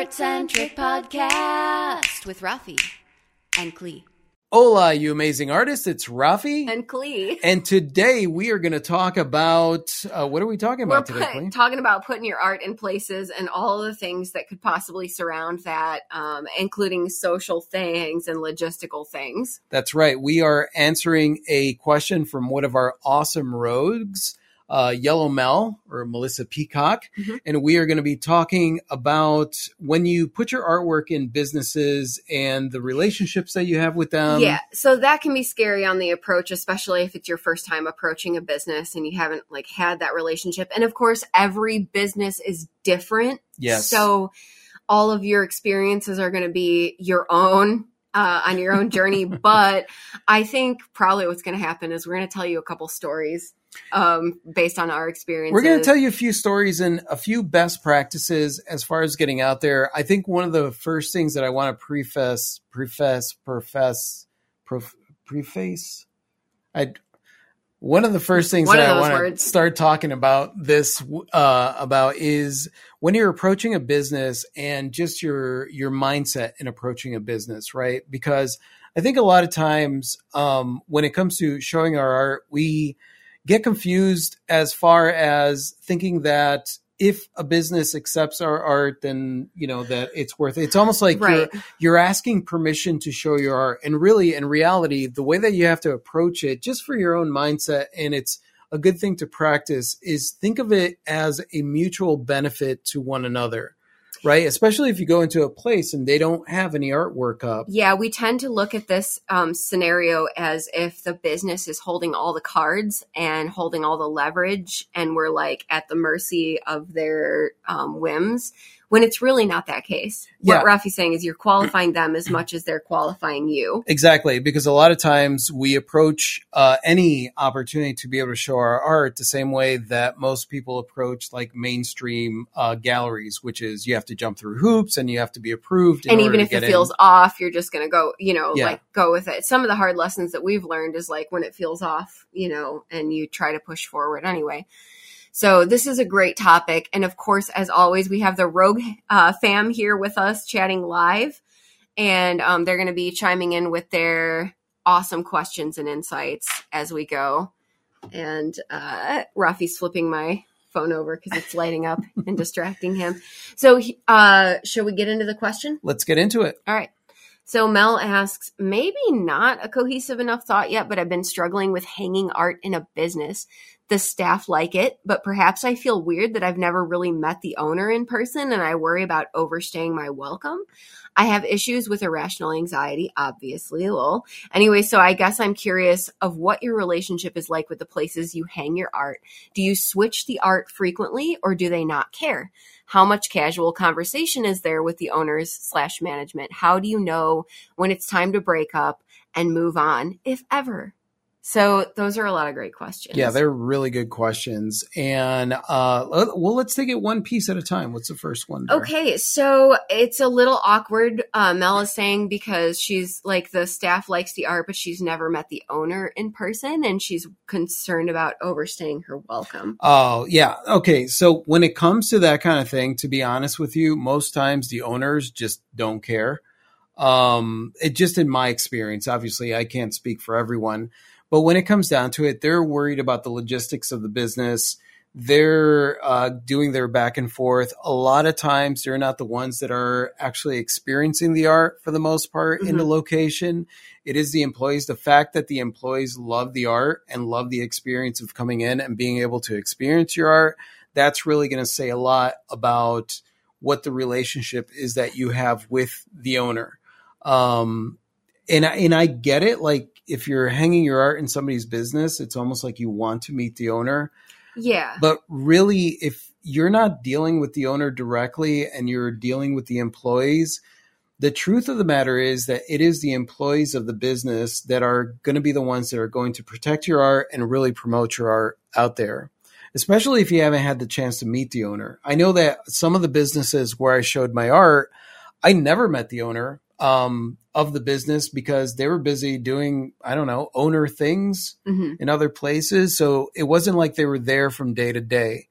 Art Centric Podcast with Rafi and Klee. Hola, you amazing artists. It's Rafi. And Klee. And today we are going to talk about uh, what are we talking about We're about today? put- Klee? talking about putting your art in places and all the things that could possibly surround that, um, including social things and logistical things. That's right. We are answering a question from one of our awesome rogues, uh, Yellow Mel or Melissa Peacock. Mhm. And we are going to be talking about when you put your artwork in businesses and the relationships that you have with them. yeah, so that can be scary on the approach, especially if it's your first time approaching a business and you haven't like had that relationship. And of course, every business is different. Yes. So all of your experiences are going to be your own uh, on your own journey. but I think probably what's going to happen is we're going to tell you a couple stories um, based on our experiences. We're going to tell you a few stories and a few best practices as far as getting out there. I think one of the first things that I want to preface, preface, profess, prof, preface. I one of the first things One that I want to start talking about this uh, about is when you're approaching a business and just your your mindset in approaching a business, right? Because I think a lot of times um, when it comes to showing our art, we get confused as far as thinking that if a business accepts our art, then you know that it's worth it. It's almost like Right. you're you're asking permission to show your art, and really, in reality, the way that you have to approach it, just for your own mindset, and it's a good thing to practice, is think of it as a mutual benefit to one another, right? Especially if you go into a place and they don't have any artwork up. Yeah, we tend to look at this um, scenario as if the business is holding all the cards and holding all the leverage, and we're like at the mercy of their um, whims. When it's really not that case. Yeah. What Rafi's saying is you're qualifying them as much as they're qualifying you. Exactly, because a lot of times we approach uh, any opportunity to be able to show our art the same way that most people approach like mainstream uh, galleries, which is you have to jump through hoops and you have to be approved. and even to if it get in. feels off, you're just gonna go, you know, Yeah. like go with it. Some of the hard lessons that we've learned is like when it feels off, you know, and you try to push forward anyway. So this is a great topic, and of course, as always, we have the Rogue uh, fam here with us chatting live, and um, they're going to be chiming in with their awesome questions and insights as we go. And uh, Rafi's flipping my phone over because it's lighting up and distracting him. So, uh, should we get into the question? Let's get into it. All right. So Mel asks, maybe not a cohesive enough thought yet, but I've been struggling with hanging art in a business. The staff like it, but perhaps I feel weird that I've never really met the owner in person and I worry about overstaying my welcome. I have issues with irrational anxiety, obviously, lol. Anyway, so I guess I'm curious of what your relationship is like with the places you hang your art. Do you switch the art frequently or do they not care? How much casual conversation is there with the owners slash management? How do you know when it's time to break up and move on, if ever? So those are a lot of great questions. Yeah, they're really good questions. And uh, well, let's take it one piece at a time. What's the first one? there? Okay, so it's a little awkward. Uh, Mel is saying because she's like the staff likes the art, but she's never met the owner in person, and she's concerned about overstaying her welcome. Oh, yeah. Okay. So when it comes to that kind of thing, to be honest with you, most times the owners just don't care. Um, it just in my experience, obviously I can't speak for everyone, but when it comes down to it, they're worried about the logistics of the business. They're uh, doing their back and forth. A lot of times they're not the ones that are actually experiencing the art for the most part in the location. It is the employees. The fact that the employees love the art and love the experience of coming in and being able to experience your art, that's really going to say a lot about what the relationship is that you have with the owner. Um, and I, and I get it. Like if you're hanging your art in somebody's business, it's almost like you want to meet the owner. Yeah. But really, if you're not dealing with the owner directly and you're dealing with the employees, the truth of the matter is that it is the employees of the business that are going to be the ones that are going to protect your art and really promote your art out there, especially if you haven't had the chance to meet the owner. I know that some of the businesses where I showed my art, I never met the owner um, of the business because they were busy doing, I don't know, owner things hmm in other places. So it wasn't like they were there from day to day.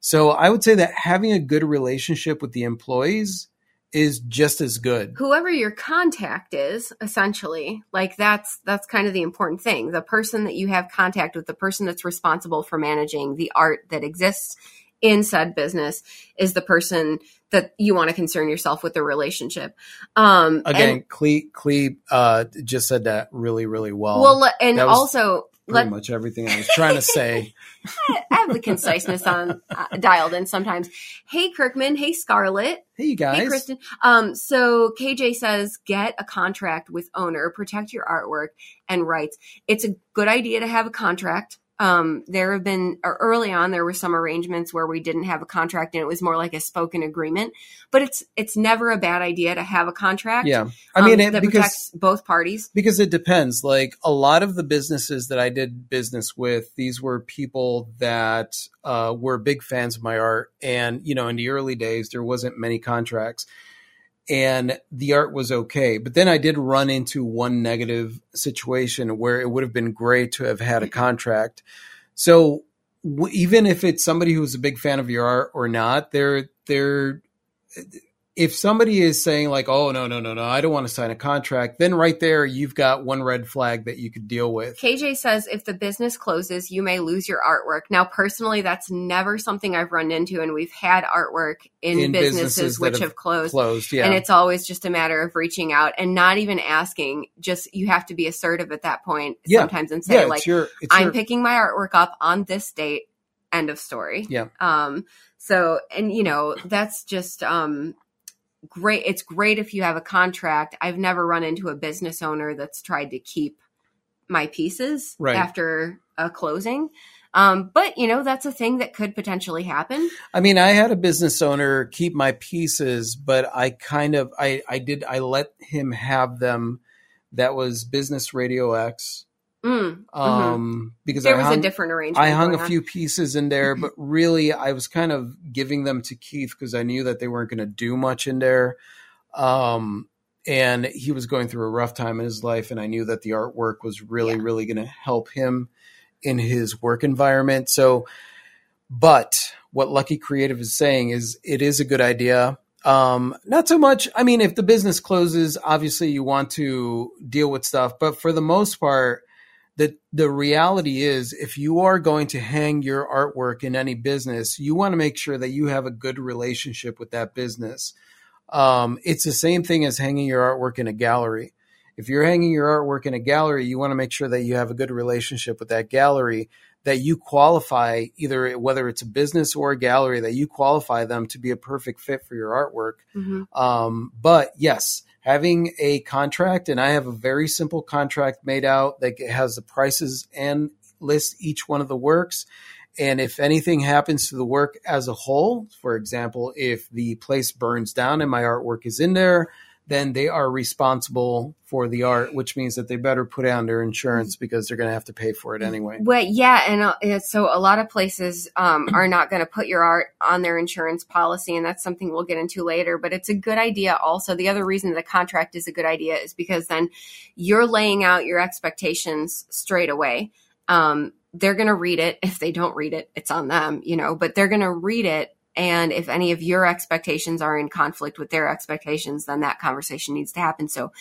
So I would say that having a good relationship with the employees is just as good. whoever your contact is essentially like that's that's kind of the important thing the person that you have contact with the person that's responsible for managing the art that exists in said business is the person that you want to concern yourself with the relationship um Again, and, Klee, Klee uh, just said that really, really well. well and also pretty let much everything I was trying to say. I have the conciseness on uh, dialed in sometimes. Hey Kirkman, hey Scarlett, Hey, you guys. Hey, Kristen. Um, so KJ says get a contract with owner, protect your artwork and rights. It's a good idea to have a contract. Um, there have been early on there were some arrangements where we didn't have a contract and it was more like a spoken agreement. But it's it's never a bad idea to have a contract. Yeah, I um, mean, it, that because protects both parties. because it depends. Like a lot of the businesses that I did business with, these were people that uh, were big fans of my art, and you know, in the early days, there wasn't many contracts, and the art was okay. But then I did run into one negative situation where it would have been great to have had a mm-hmm. contract. So w- even if it's somebody who's a big fan of your art or not, they're they're if somebody is saying like, "Oh no, no, no, no, I don't want to sign a contract," then right there you've got one red flag that you could deal with. KJ says if the business closes, you may lose your artwork. Now, personally, that's never something I've run into, and we've had artwork in, In businesses, businesses which have have closed. Closed, yeah. And it's always just a matter of reaching out and not even asking. Just you have to be assertive at that point Yeah. sometimes and say yeah, like, your, "I'm your, picking my artwork up on this date." End of story. Yeah. Um. So, and you know, that's just um great. It's great if you have a contract. I've never run into a business owner that's tried to keep my pieces Right. after a closing. Um, but you know, that's a thing that could potentially happen. I mean, I had a business owner keep my pieces, but I kind of I I did I let him have them. That was Business Radio X. Mm, Um because there I was hung, a different arrangement. I hung a on. few pieces in there, but really I was kind of giving them to Keith because I knew that they weren't going to do much in there. Um, and he was going through a rough time in his life, and I knew that the artwork was really, Yeah. really going to help him in his work environment. So, but what Lucky Creative is saying is it is a good idea. Um, not so much. I mean, if the business closes, obviously you want to deal with stuff, but for the most part, the the reality is if you are going to hang your artwork in any business, you want to make sure that you have a good relationship with that business. Um, it's the same thing as hanging your artwork in a gallery. If you're hanging your artwork in a gallery, you want to make sure that you have a good relationship with that gallery, that you qualify either whether it's a business or a gallery, that you qualify them to be a perfect fit for your artwork. Mhm. Um, but yes, having a contract, and I have a very simple contract made out that has the prices and lists each one of the works. And if anything happens to the work as a whole, for example, if the place burns down and my artwork is in there, then they are responsible for the art, which means that they better put on their insurance because they're going to have to pay for it anyway. Well, yeah, and uh, so a lot of places um, are not going to put your art on their insurance policy, and that's something we'll get into later. But it's a good idea. Also, the other reason the contract is a good idea is because then you're laying out your expectations straight away. Um, they're going to read it. If they don't read it, it's on them, you know. But they're going to read it, and if any of your expectations are in conflict with their expectations, then that conversation needs to happen. So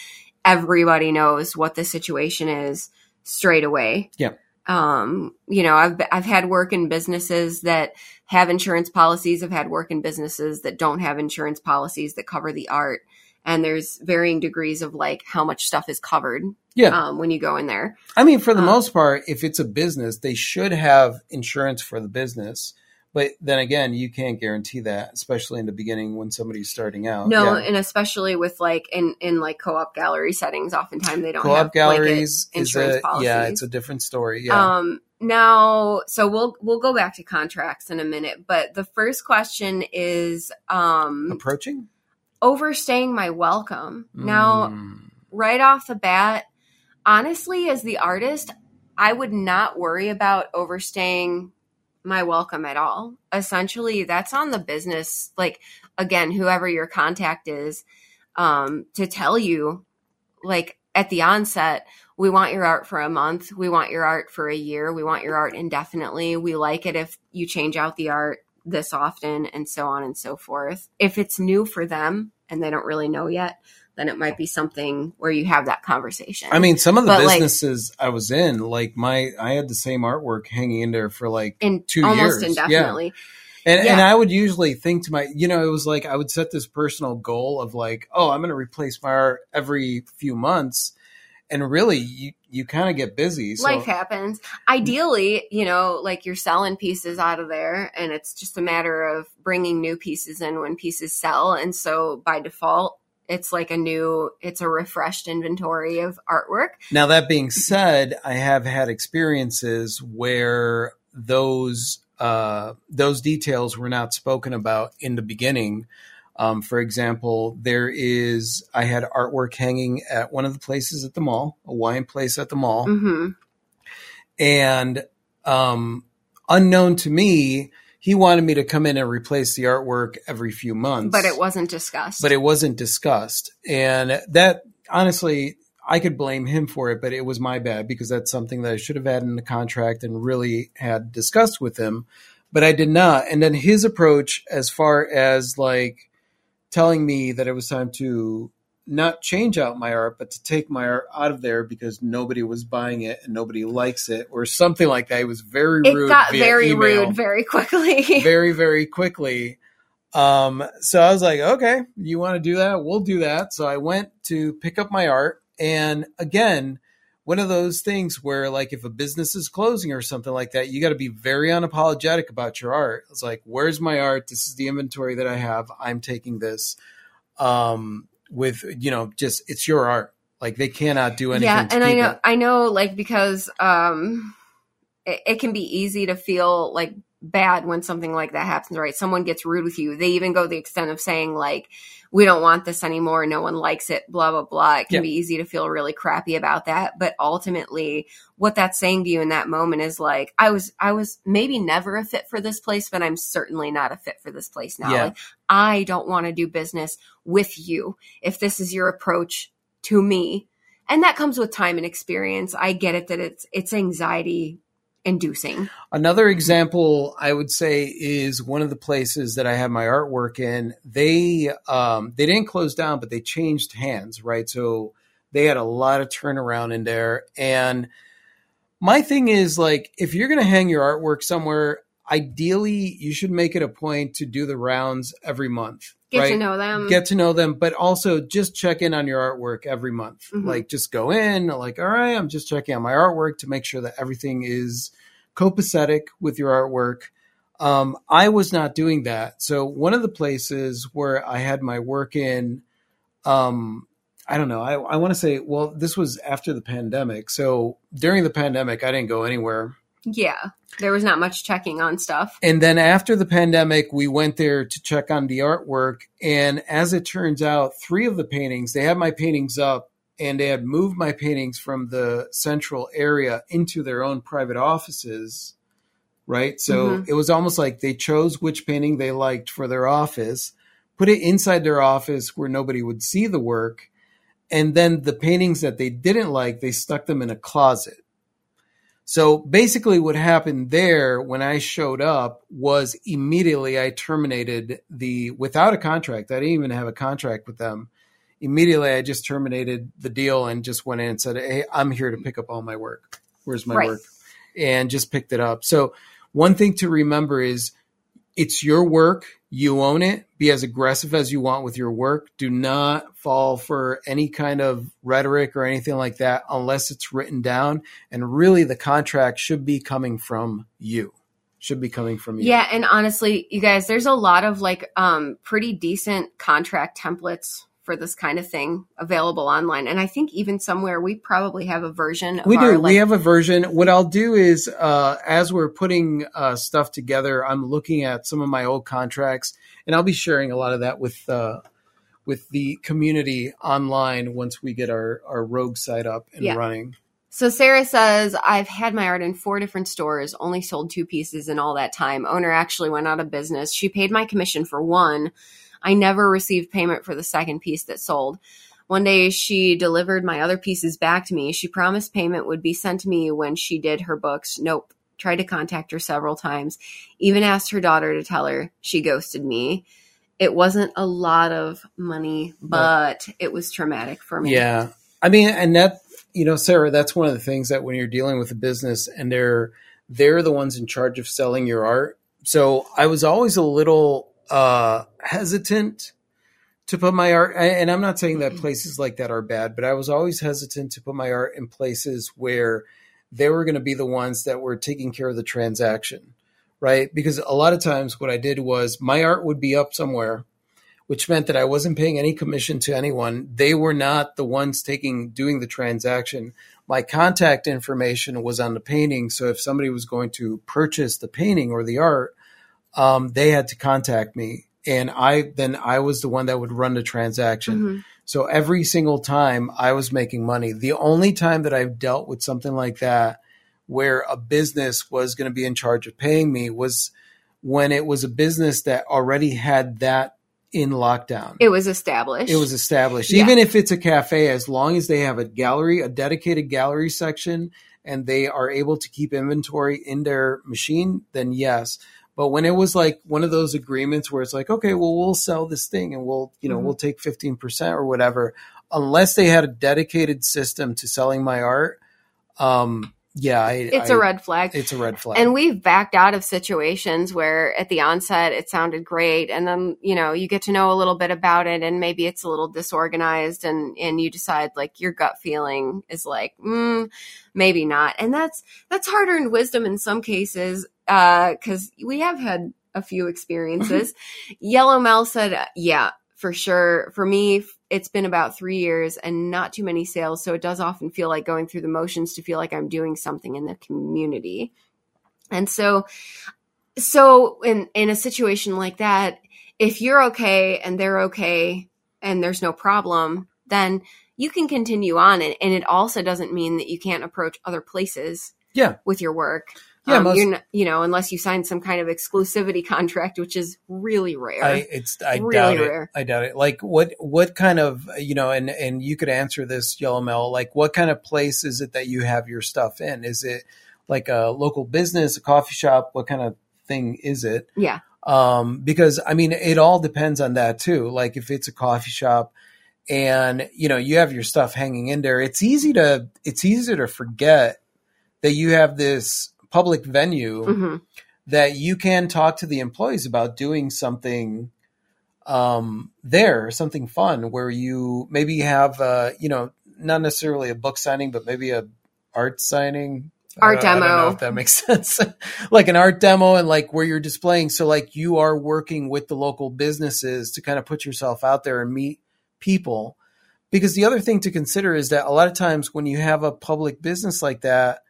everybody knows what the situation is straight away Yeah. um, you know, I've I've had work in businesses that have insurance policies. I've had work in businesses that don't have insurance policies that cover the art. And there's varying degrees of like how much stuff is covered Yeah. um, when you go in there. I mean, for the Um, most part, if it's a business, they should have insurance for the business. But then again, you can't guarantee that, especially in the beginning when somebody's starting out. No, Yeah. and especially with like in in like co-op gallery settings, oftentimes they don't co-op have galleries is insurance a policies. yeah, it's a different story. Yeah, Um, now, so we'll we'll go back to contracts in a minute, but the first question is um, approaching overstaying my welcome. Now, Mm. right off the bat, honestly, as the artist, I would not worry about overstaying my welcome at all. Essentially, that's on the business. Like, again, whoever your contact is, um, to tell you, like, at the onset, we want your art for a month. We want your art for a year. We want your art indefinitely. We like it if you change out the art this often and so on and so forth. If it's new for them and they don't really know yet, then it might be something where you have that conversation. I mean, some of the But, like- businesses I was in, like my, I had the same artwork hanging in there for like in two almost years. Yeah. indefinitely. And, Yeah. and I would usually think to my, you know, it was like I would set this personal goal of like, oh, I'm going to replace my art every few months. And really, you, you kind of get busy. So, Life happens. Ideally, you know, like you're selling pieces out of there, and it's just a matter of bringing new pieces in when pieces sell. And so by default, it's like a new, it's a refreshed inventory of artwork. now, that being said, I have had experiences where those, uh, those details were not spoken about in the beginning. Um, for example, there is, I had artwork hanging at one of the places at the mall, a wine place at the mall. hmm and um, unknown to me, he wanted me to come in and replace the artwork every few months. But it wasn't discussed. But it wasn't discussed, and that honestly, I could blame him for it, but it was my bad because that's something that I should have had in the contract and really had discussed with him. But I did not. And then his approach, as far as like telling me that it was time to not change out my art, but to take my art out of there because nobody was buying it and nobody likes it, or something like that. It was very it rude. It got very email. rude very quickly. very very quickly. Um so i was like okay you want to do that? We'll do that. So i went to pick up my art. And again one of those things where like if a business is closing or something like that you got to be very unapologetic about your art. It's like where's my art? This is the inventory that i have. I'm taking this. Um with you know just it's your art. Like they cannot do anything yeah and i know it. i know like because um it, it can be easy to feel like bad when something like that happens right? Someone gets rude with you. They even go the extent of saying like we don't want this anymore. No one likes it blah blah blah. It can Yeah. be easy to feel really crappy about that. But ultimately what that's saying to you in that moment is like i was i was maybe never a fit for this place but i'm certainly not a fit for this place now. Yeah. like i don't want to do business with you if this is your approach to me. And that comes with time and experience. I get it that it's it's anxiety inducing Another example I would say is one of the places that I have my artwork in. They um, they didn't close down, but they changed hands, right? So they had a lot of turnaround in there. And my thing is like, if you're going to hang your artwork somewhere, ideally you should make it a point to do the rounds every month. Get right? to know them get to know them, but also just check in on your artwork every month. Mhm. Like just go in, like, all right, I'm just checking on my artwork to make sure that everything is copacetic with your artwork. Um, I was not doing that. So one of the places where I had my work in, um, I don't know. I, I want to say, well, this was after the pandemic. So during the pandemic, I didn't go anywhere. Yeah there was not much checking on stuff And then after the pandemic, we went there to check on the artwork. And as it turns out, three of the paintings, they had my paintings up and they had moved my paintings from the central area into their own private offices. Right. So Mhm. it was almost like they chose which painting they liked for their office, put it inside their office where nobody would see the work. And then the paintings that they didn't like, they stuck them in a closet. So basically, what happened there when I showed up was immediately I terminated the without a contract. I didn't even have a contract with them. Immediately, I just terminated the deal and just went in and said, "Hey, I'm here to pick up all my work. Where's my Right. work?" And just picked it up. So one thing to remember is it's your work. You own it. Be as aggressive as you want with your work. Do not fall for any kind of rhetoric or anything like that unless it's written down. And really, the contract should be coming from you. Should be coming from you. yeah and honestly you guys there's a lot of like um pretty decent contract templates for this kind of thing available online and i think even somewhere we probably have a version of We our, do. like, we have a version. What I'll do is, uh, as we're putting uh, stuff together, I'm looking at some of my old contracts, and I'll be sharing a lot of that with uh, with the community online once we get our our rogue site up and Yeah. running. So Sarah says, I've had my art in four different stores, only sold two pieces in all that time. Owner actually went out of business. She paid my commission for one. I never received payment for the second piece that sold. One day she delivered my other pieces back to me. She promised payment would be sent to me when she did her books. Nope. Tried to contact her several times. Even asked her daughter to tell her. She ghosted me. it wasn't a lot of money, but it was traumatic for me. Yeah. I mean, and that, you know, Sarah, that's one of the things that when you're dealing with a business and they're, they're the ones in charge of selling your art. So I was always a little uh, hesitant to put my art, and I'm not saying that places like that are bad, but I was always hesitant to put my art in places where they were going to be the ones that were taking care of the transaction, right? Because a lot of times what I did was my art would be up somewhere, which meant that I wasn't paying any commission to anyone. They were not the ones taking doing the transaction. My contact information was on the painting, so if somebody was going to purchase the painting or the art, um, they had to contact me and I then I was the one that would run the transaction. Mm-hmm. So every single time I was making money. The only time that I've dealt with something like that where a business was going to be in charge of paying me was when it was a business that already had that in lockdown. It was established. It was established. Yeah. Even if it's a cafe, as long as they have a gallery, a dedicated gallery section, and they are able to keep inventory in their machine, then yes. But when it was like one of those agreements where it's like, okay, well, we'll sell this thing and we'll, you know, mm-hmm. we'll take 15% or whatever, unless they had a dedicated system to selling my art, um, yeah, I, it's I, a red flag. It's a red flag. And we've backed out of situations where at the onset it sounded great, and then you know you get to know a little bit about it, and maybe it's a little disorganized, and and you decide like your gut feeling is like, mm, maybe not, and that's that's hard earned wisdom in some cases because uh, we have had a few experiences. Yellow Mel said, yeah, for sure. For me, it's been about three years and not too many sales. So it does often feel like going through the motions to feel like I'm doing something in the community. And so, so in, in a situation like that, if you're okay and they're okay and there's no problem, then you can continue on. And, and it also doesn't mean that you can't approach other places yeah. with your work. Yeah, um, most, you're not, you know, unless you sign some kind of exclusivity contract, which is really rare. I, it's I really doubt rare. it. I doubt it. Like what what kind of you know, and and you could answer this, Yellow Mel. Like what kind of place is it that you have your stuff in? Is it like a local business, a coffee shop? What kind of thing is it? Yeah. Um, because I mean, it all depends on that too. Like if it's a coffee shop and you know you have your stuff hanging in there, it's easy to it's easy to forget that you have this public venue mm-hmm. that you can talk to the employees about doing something um, there, something fun where you maybe have, uh, you know, not necessarily a book signing, but maybe a art signing. Art demo. I don't know if that makes sense. like an art demo and like where you're displaying. So like you are working with the local businesses to kind of put yourself out there and meet people. Because the other thing to consider is that a lot of times when you have a public business like that,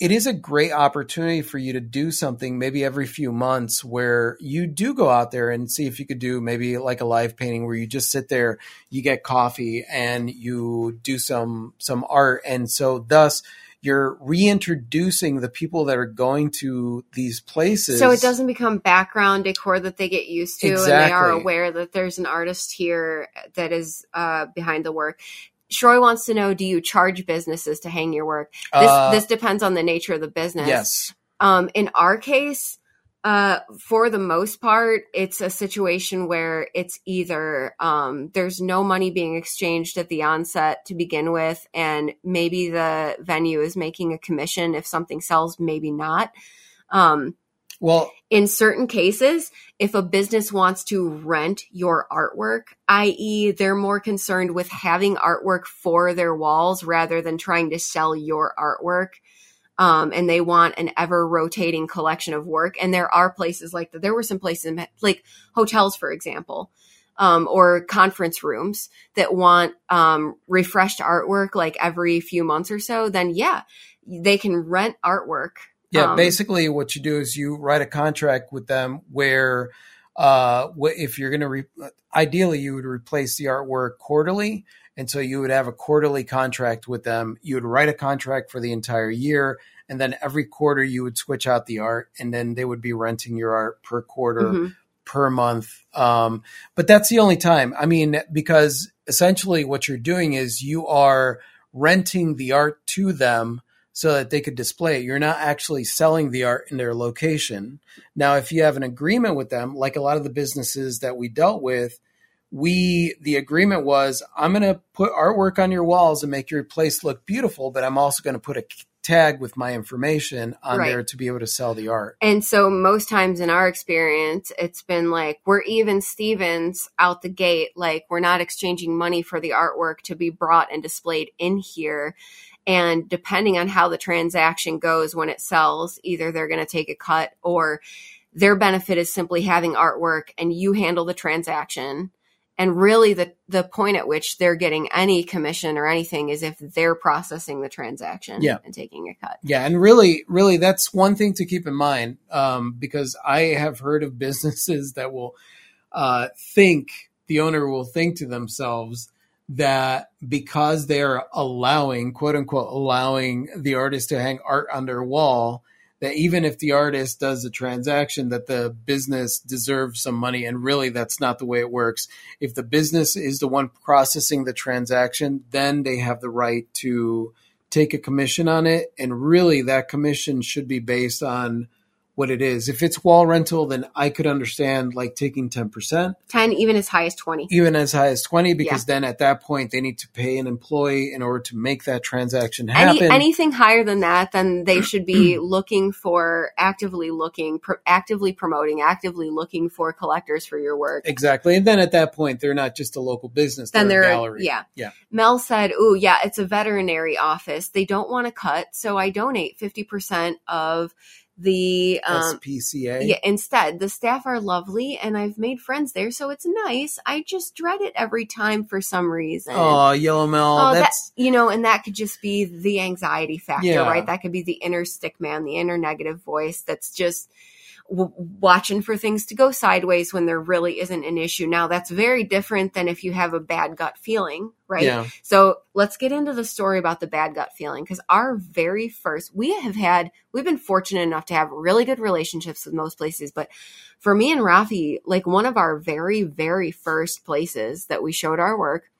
it is a great opportunity for you to do something maybe every few months where you do go out there and see if you could do maybe like a live painting where you just sit there you get coffee and you do some some art. And so thus you're reintroducing the people that are going to these places. So it doesn't become background decor that they get used to exactly. and they are aware that there's an artist here that is uh, behind the work Shroy wants to know: Do you charge businesses to hang your work? This uh, this depends on the nature of the business. Yes. Um, in our case, uh, for the most part, it's a situation where it's either um, there's no money being exchanged at the onset to begin with, and maybe the venue is making a commission if something sells, maybe not. Um, well, in certain cases, if a business wants to rent your artwork, i.e., they're more concerned with having artwork for their walls rather than trying to sell your artwork. Um, and they want an ever rotating collection of work. And there are places like that. There were some places, like hotels, for example, um, or conference rooms that want um, refreshed artwork like every few months or so. Then, yeah, they can rent artwork yeah, um, basically, what you do is you write a contract with them where, uh, if you're going to, re- ideally, you would replace the artwork quarterly, and so you would have a quarterly contract with them. You would write a contract for the entire year, and then every quarter you would switch out the art, and then they would be renting your art per quarter. Mm-hmm. Per month, um, but that's the only time. I mean, because essentially what you're doing is you are renting the art to them so that they could display it. You're not actually selling the art in their location. Now, if you have an agreement with them, like a lot of the businesses that we dealt with, we the agreement was I'm going to put artwork on your walls and make your place look beautiful, but I'm also going to put a tag with my information on Right. there to be able to sell the art. And so most times in our experience, it's been like we're even Stevens out the gate. Like we're not exchanging money for the artwork to be brought and displayed in here. And depending on how the transaction goes when it sells, either they're going to take a cut or their benefit is simply having artwork and you handle the transaction. And really the, the point at which they're getting any commission or anything is if they're processing the transaction Yeah. and taking a cut. Yeah, and really, really, that's one thing to keep in mind um, because I have heard of businesses that will uh, think the owner will think to themselves that because they are allowing, quote unquote, allowing the artist to hang art on their wall, that even if the artist does a transaction, that the business deserves some money. And really, that's not the way it works. If the business is the one processing the transaction, then they have the right to take a commission on it. And really, that commission should be based on what it is. If it's wall rental, then I could understand like taking 10%, 10, even as high as 20. even as high as 20, because then at that point they need to pay an employee in order to make that transaction Any, happen. anything higher than that, then they should be looking for actively looking, pro, actively promoting, actively looking for collectors for your work. exactly. And then at that point, they're not just a local business, Then they're, they're a gallery. yeah. Yeah. Mel said, Oh, yeah, it's a veterinary office. They don't want to cut, so I donate fifty percent of the um, SPCA. yeah, instead, the staff are lovely and I've made friends there, so it's nice. I just dread it every time for some reason. Oh, Yellow Mel. Oh, that that's you know, and that could just be the anxiety factor, Yeah. right? That could be the inner stick man, the inner negative voice that's just w- watching for things to go sideways when there really isn't an issue. Now, that's very different than if you have a bad gut feeling, right? yeah. So let's get into the story about the bad gut feeling because our very first, we have had, we've been fortunate enough to have really good relationships with most places. But for me and Rafi, like one of our very, very first places that we showed our work,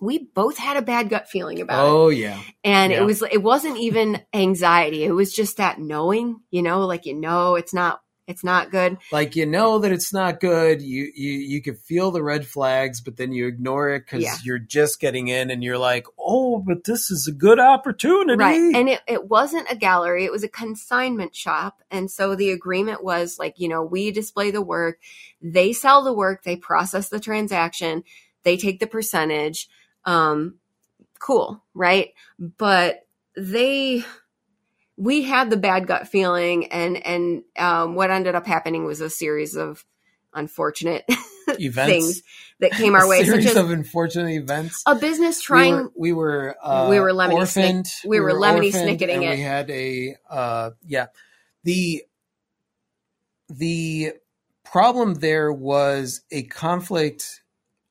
we both had a bad gut feeling about it. Oh, yeah. And yeah. it was, it wasn't even anxiety. It was just that knowing, you know, like, you know, it's not, it's not good. Like you know that it's not good. You you you can feel the red flags, but then you ignore it because Yeah. you're just getting in, and you're like, "Oh, but this is a good opportunity." Right. And it, it wasn't a gallery, it was a consignment shop. And so the agreement was like, you know, we display the work, they sell the work, they process the transaction, they take the percentage. Um, cool, right? But they we had the bad gut feeling and and um, what ended up happening was a series of unfortunate Events. things that came our way such series of unfortunate events. a business trying we were we were, uh, We were lemony orphaned. snick- we were lemony snicketing it. We had a uh, yeah. The the problem there was a conflict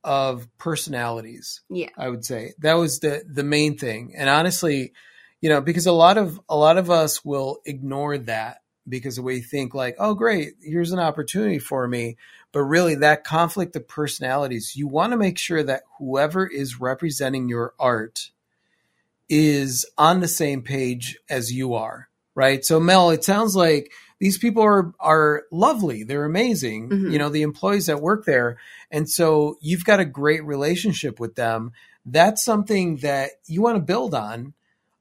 of personalities. yeah I would say that was the the main thing. And honestly, you know, because a lot of a lot of us will ignore that because we think like, oh great, here's an opportunity for me. But really that conflict of personalities, you want to make sure that whoever is representing your art is on the same page as you are, right? So Mel, it sounds like these people are are lovely. They're amazing. Mhm. You know, the employees that work there. And so you've got a great relationship with them. That's something that you want to build on.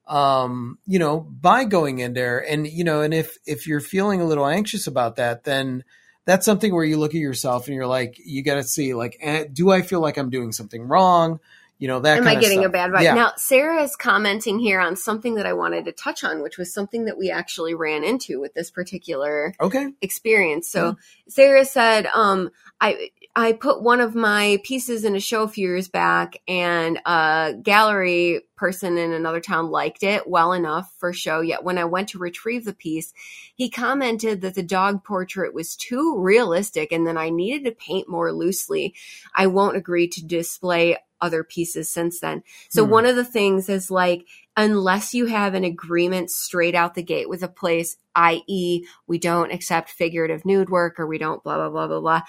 Um, you know, by going in there and you know, and if if you're feeling a little anxious about that, then that's something where you look at yourself and you're like, you got to see like, eh, do I feel like I'm doing something wrong? You know, that Am I getting a bad vibe? Yeah. Now, Sarah is commenting here on something that I wanted to touch on, which was something that we actually ran into with this particular okay. experience. So Sarah said, um, I I put one of my pieces in a show a few years back, and a gallery person in another town liked it well enough for show. Yet when I went to retrieve the piece, he commented that the dog portrait was too realistic, and then I needed to paint more loosely. I won't agree to display other pieces since then. So Hmm. one of the things is like unless you have an agreement straight out the gate with a place, i.e., we don't accept figurative nude work or we don't blah, blah, blah, blah, blah,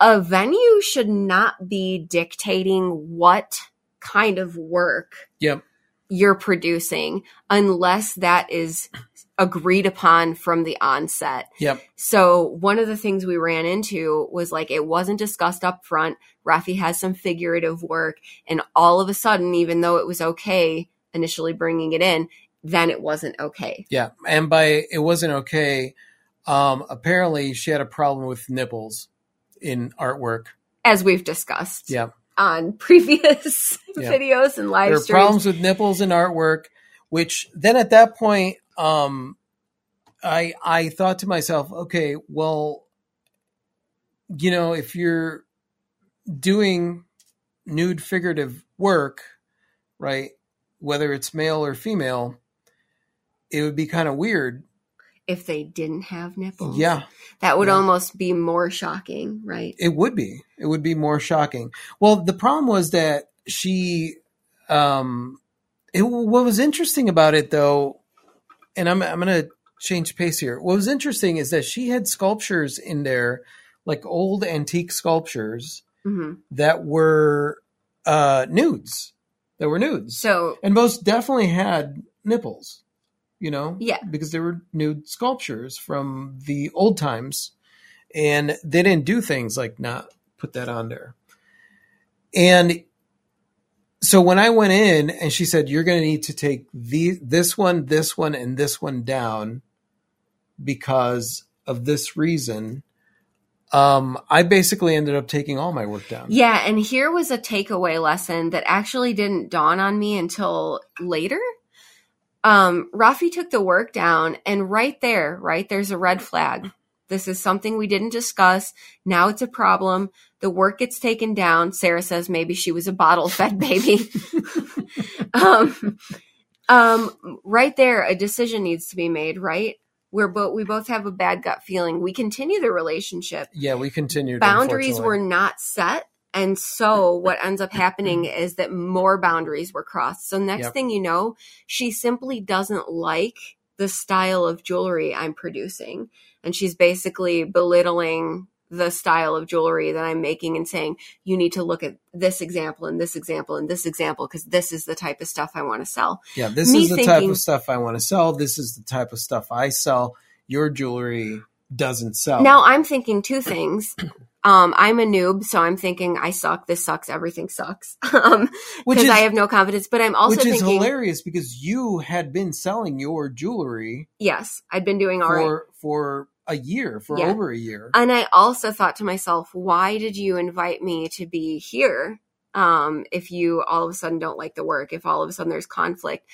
a venue should not be dictating what kind of work Yep. you're producing unless that is agreed upon from the onset. Yep. So one of the things we ran into was like it wasn't discussed up front. Rafi has some figurative work, and all of a sudden, even though it was okay initially bringing it in, then it wasn't okay. Yeah, and by it wasn't okay. Um, apparently, she had a problem with nipples in artwork. As we've discussed. Yeah. On previous Yeah. videos and live There streams. problems with nipples in artwork, which then at that point, um, I I thought to myself, okay, well, you know, if you're doing nude figurative work, right, whether it's male or female, it would be kind of weird. if they didn't have nipples. Yeah, That would Yeah. almost be more shocking, right? it would be. It would be more shocking. Well, the problem was that she, um, it, what was interesting about it though, and I'm I'm gonna change pace here. What was interesting is that she had sculptures in there, like old antique sculptures hmm that were uh, nudes. That were nudes, So, and most definitely had nipples. You know, Yeah. because they were nude sculptures from the old times, and they didn't do things like not put that on there. And so when I went in and she said, "You're going to need to take the this one, this one, and this one down because of this reason," um, I basically ended up taking all my work down. yeah, and here was a takeaway lesson that actually didn't dawn on me until later. Um, Rafi took the work down, and right there, right, there's a red flag. This is something we didn't discuss. Now it's a problem. The work gets taken down. Sarah says maybe she was a bottle fed baby. um, um, right there, a decision needs to be made, right? We're both, we both have a bad gut feeling. We continue the relationship. Yeah, we continued. Boundaries were not set. And so what ends up happening is that more boundaries were crossed. So next Yep. thing you know, she simply doesn't like the style of jewelry I'm producing. And she's basically belittling the style of jewelry that I'm making and saying, you need to look at this example and this example and this example because this is the type of stuff I want to sell. Yeah, this Me is the type of stuff I want to sell. This is the type of stuff I sell. Your jewelry doesn't sell. Now I'm thinking two things. Um, I'm a noob, so I'm thinking I suck. This sucks. Everything sucks. um, which because I have no confidence. But I'm also which is thinking, hilarious because you had been selling your jewelry yes, I'd been doing all for for a year, for Yeah. over a year. And I also thought to myself, why did you invite me to be here? Um, if you all of a sudden don't like the work, if all of a sudden there's conflict.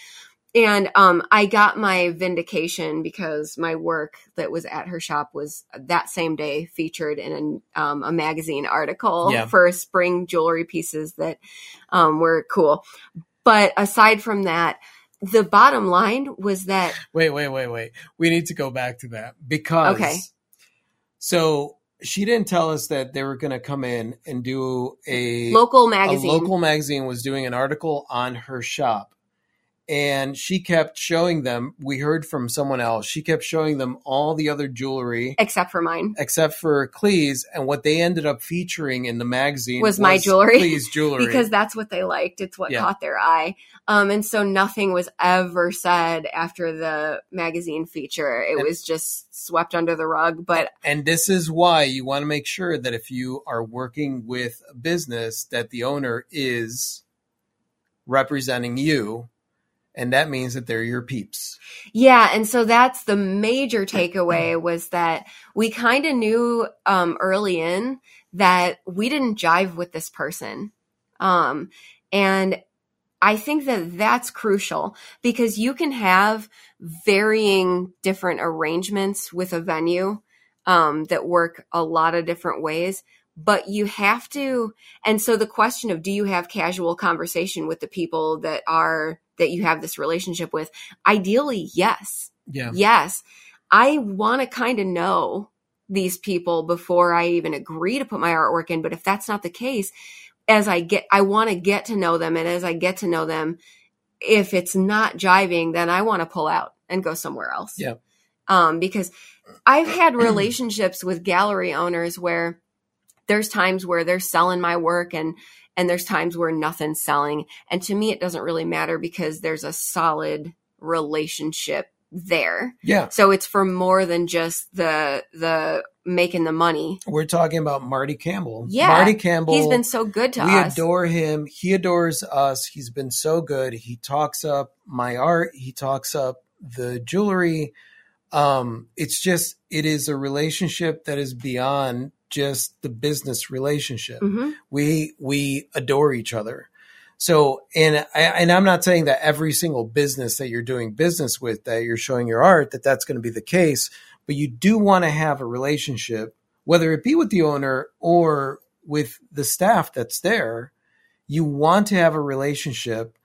And um, I got my vindication because my work that was at her shop was that same day featured in a, um, a magazine article Yeah. for spring jewelry pieces that um, were cool. But aside from that, the bottom line was that Wait, wait, wait, wait. We need to go back to that because Okay. So she didn't tell us that they were going to come in and do a local a magazine, local magazine was doing an article on her shop and she kept showing them we heard from someone else she kept showing them all the other jewelry except for mine, except for Klee's and what they ended up featuring in the magazine Was my jewelry. Klee's jewelry because that's what they liked. It's what Yeah. caught their eye. Um, and so nothing was ever said after the magazine feature. It And- was just swept under the rug. But and this is why you want to make sure that if you are working with a business that the owner is representing you and that means that they're your peeps yeah, and so that's the major takeaway was that we kind of knew um, early in that we didn't jive with this person. Um, and I think that that's crucial because you can have varying different arrangements with a venue um, that work a lot of different ways, but you have to. And so the question of do you have casual conversation with the people that are that you have this relationship with? Ideally, yes. yeah Yes. I want to kind of know these people before I even agree to put my artwork in. But if that's not the case, as I get, I want to get to know them. And as I get to know them, if it's not jiving, then I want to pull out and go somewhere else. Yeah. Um, because I've had relationships with gallery owners where there's times where they're selling my work and and there's times where nothing's selling. And to me, it doesn't really matter because there's a solid relationship there. Yeah. So it's for more than just the the making the money. We're talking about Marty Campbell. Yeah. Marty Campbell. He's been so good to we us. We adore him. He adores us. He's been so good. He talks up my art. He talks up the jewelry. Um, it's just it is a relationship that is beyond just the business relationship. Mhm. We we adore each other. So and I, and I'm not saying that every single business that you're doing business with that you're showing your art that that's going to be the case, but you do want to have a relationship whether it be with the owner or with the staff that's there. You want to have a relationship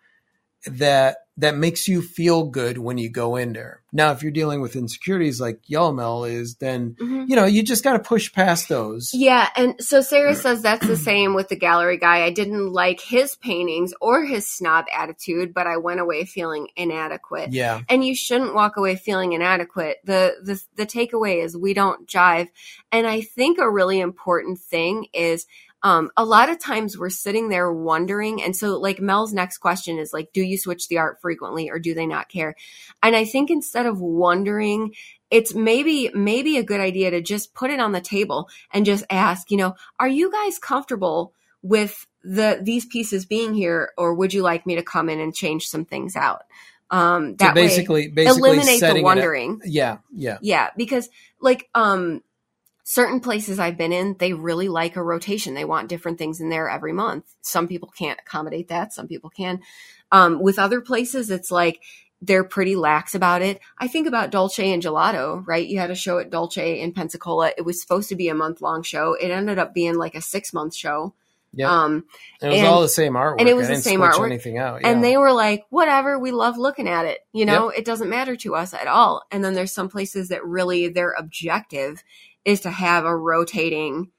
that that makes you feel good when you go in there. Now, if you're dealing with insecurities like Yellow Mel is, then Mhm. you know you just got to push past those. Yeah, and so Sarah says that's the same with the gallery guy. I didn't like his paintings or his snob attitude, but I went away feeling inadequate. Yeah, And you shouldn't walk away feeling inadequate. The the the takeaway is we don't jive. And I think a really important thing is um, a lot of times we're sitting there wondering. And so, like, Mel's next question is like, do you switch the art frequently or do they not care? And I think instead of wondering, it's maybe, maybe a good idea to just put it on the table and just ask, you know, are you guys comfortable with the, these pieces being here or would you like me to come in and change some things out? Um, so that way, basically, basically eliminate the wondering. Yeah, yeah, Yeah, because like um certain places I've been in, they really like a rotation. They want different things in there every month. Some people can't accommodate that, some people can. Um with other places it's like they're pretty lax about it. I think about Dolce and Gelato, right? You had a show at Dolce in Pensacola. It was supposed to be a month long show. It ended up being like a six month show. yeah. Um, it was and- all the same artwork, and it was the same artwork. Anything out? and they were like, whatever, we love looking at it. You know, it doesn't matter to us at all. And then there's some places that really their objective is to have a rotating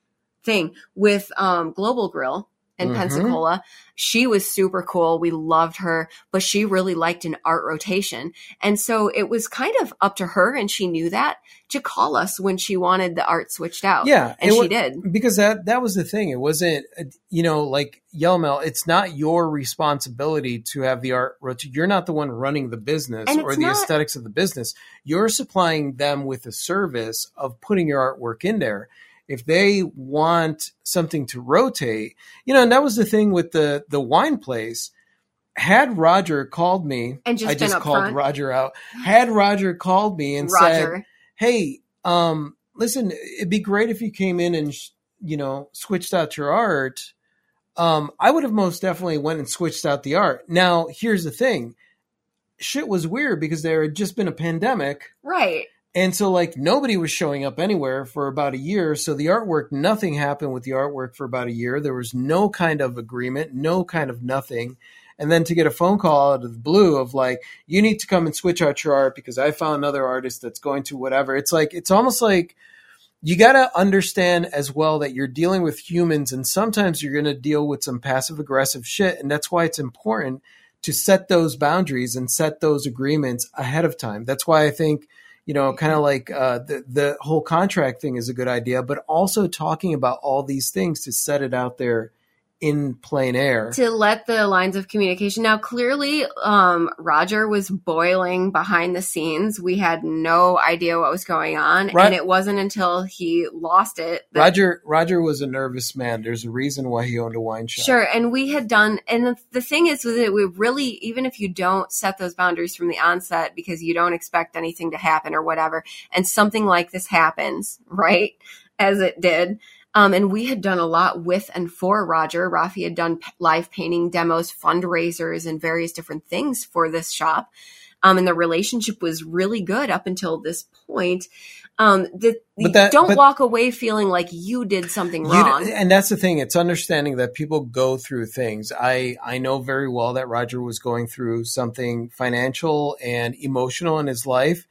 thing with um, Global Grill in Mhm. Pensacola. She was super cool. We loved her, but she really liked an art rotation. And so it was kind of up to her, and she knew that to call us when she wanted the art switched out. yeah, And she did. because that that was the thing. It wasn't, you know, like Yellow Mel. It's not your responsibility to have the art rotate. You're not the one running the business or the not- aesthetics of the business. You're supplying them with a service of putting your artwork in there. If they want something to rotate, you know, and that was the thing with the the wine place. Had Roger called me, And just I just called upfront. Roger out. Had Roger called me and said, hey, um, listen, it'd be great if you came in and sh- you know switched out your art. Um, I would have most definitely went and switched out the art. Now, here's the thing: shit was weird because there had just been a pandemic, Right. And so like nobody was showing up anywhere for about a year. So the artwork, nothing happened with the artwork for about a year. There was no kind of agreement, no kind of nothing. And then to get a phone call out of the blue of like, you need to come and switch out your art because I found another artist that's going to whatever. It's like, it's almost like you got to understand as well that you're dealing with humans and sometimes you're going to deal with some passive aggressive shit. And that's why it's important to set those boundaries and set those agreements ahead of time. That's why I think, you know, kind of like uh, the, the whole contract thing is a good idea, but also talking about all these things to set it out there in plain air. to let the lines of communication now clearly um roger was boiling behind the scenes we had no idea what was going on Right. and it wasn't until he lost it that- Roger Roger was a nervous man. There's a reason why he owned a wine shop. Sure, and we had done, and the, the thing is with it, we really, even if you don't set those boundaries from the onset because you don't expect anything to happen or whatever, and something like this happens, right, as it did, um, and we had done a lot with and for Roger. Rafi had done p- live painting demos, fundraisers, and various different things for this shop. Um, and the relationship was really good up until this point. Um, the, But that- don't walk away feeling like you did something wrong. and that's the thing. It's understanding that people go through things. I I know very well that Roger was going through something financial and emotional in his life,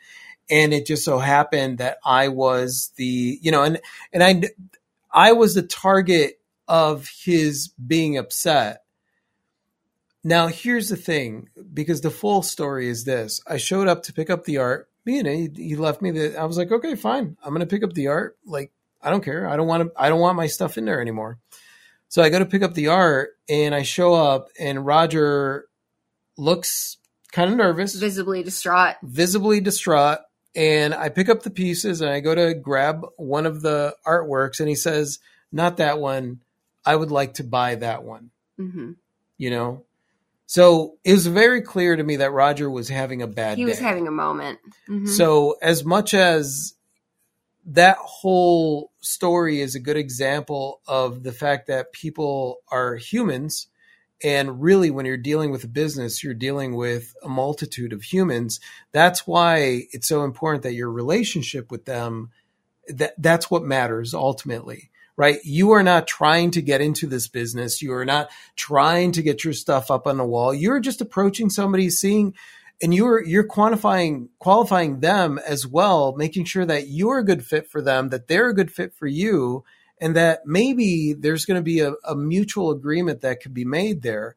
and it just so happened that I was the you know and and I I was the target of his being upset. Now here's the thing, because the full story is this: I showed up to pick up the art. You know, he, he left me the. I was like, okay, fine. I'm going to pick up the art. Like, I don't care. I don't want to. I don't want my stuff in there anymore. So I go to pick up the art and I show up and Roger looks kind of nervous, Visibly distraught. visibly distraught. And I pick up the pieces and I go to grab one of the artworks and he says, Not that one. I would like to buy that one. hmm You know? So it was very clear to me that Roger was having a bad He day. was having a moment. Mhm. So, as much as that whole story is a good example of the fact that people are humans, and really, when you're dealing with a business, you're dealing with a multitude of humans. That's why it's so important that your relationship with them that that's what matters ultimately right? You are not trying to get into this business. You are not trying to get your stuff up on the wall. You're just approaching somebody seeing and you're you're quantifying qualifying them as well making sure that you're a good fit for them that they're a good fit for you and that maybe there's going to be a, a mutual agreement that could be made there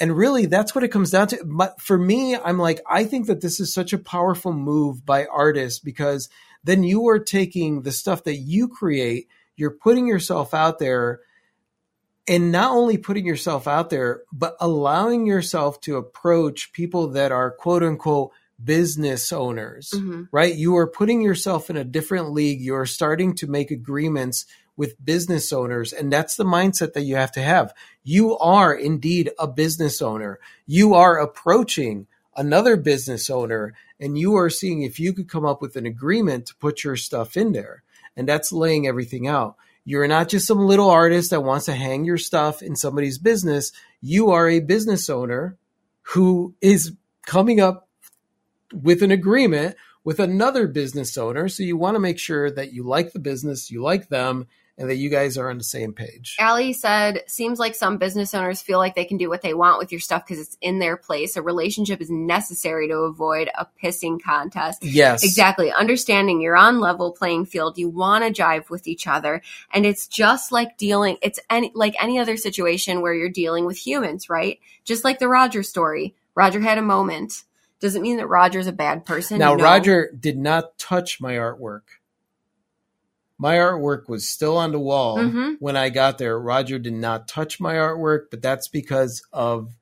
and really that's what it comes down to but for me i'm like i think that this is such a powerful move by artists because then you are taking the stuff that you create you're putting yourself out there and not only putting yourself out there, but allowing yourself to approach people that are quote unquote business owners, Mhm. right? You are putting yourself in a different league. You're starting to make agreements with business owners. And that's the mindset that you have to have. You are indeed a business owner. You are approaching another business owner and you are seeing if you could come up with an agreement to put your stuff in there. And that's laying everything out. You're not just some little artist that wants to hang your stuff in somebody's business. You are a business owner who is coming up with an agreement with another business owner. So you want to make sure that you like the business, you like them, and that you guys are on the same page. Allie said, seems like some business owners feel like they can do what they want with your stuff because it's in their place. A relationship is necessary to avoid a pissing contest. Yes. Exactly. Understanding you're on level playing field. You want to jive with each other. And it's just like dealing, it's any, like any other situation where you're dealing with humans, right? Just like the Roger story. Roger had a moment. Doesn't mean that Roger's a bad person. Now, No. Roger did not touch my artwork. My artwork was still on the wall Mhm. when I got there. Roger did not touch my artwork, but that's because of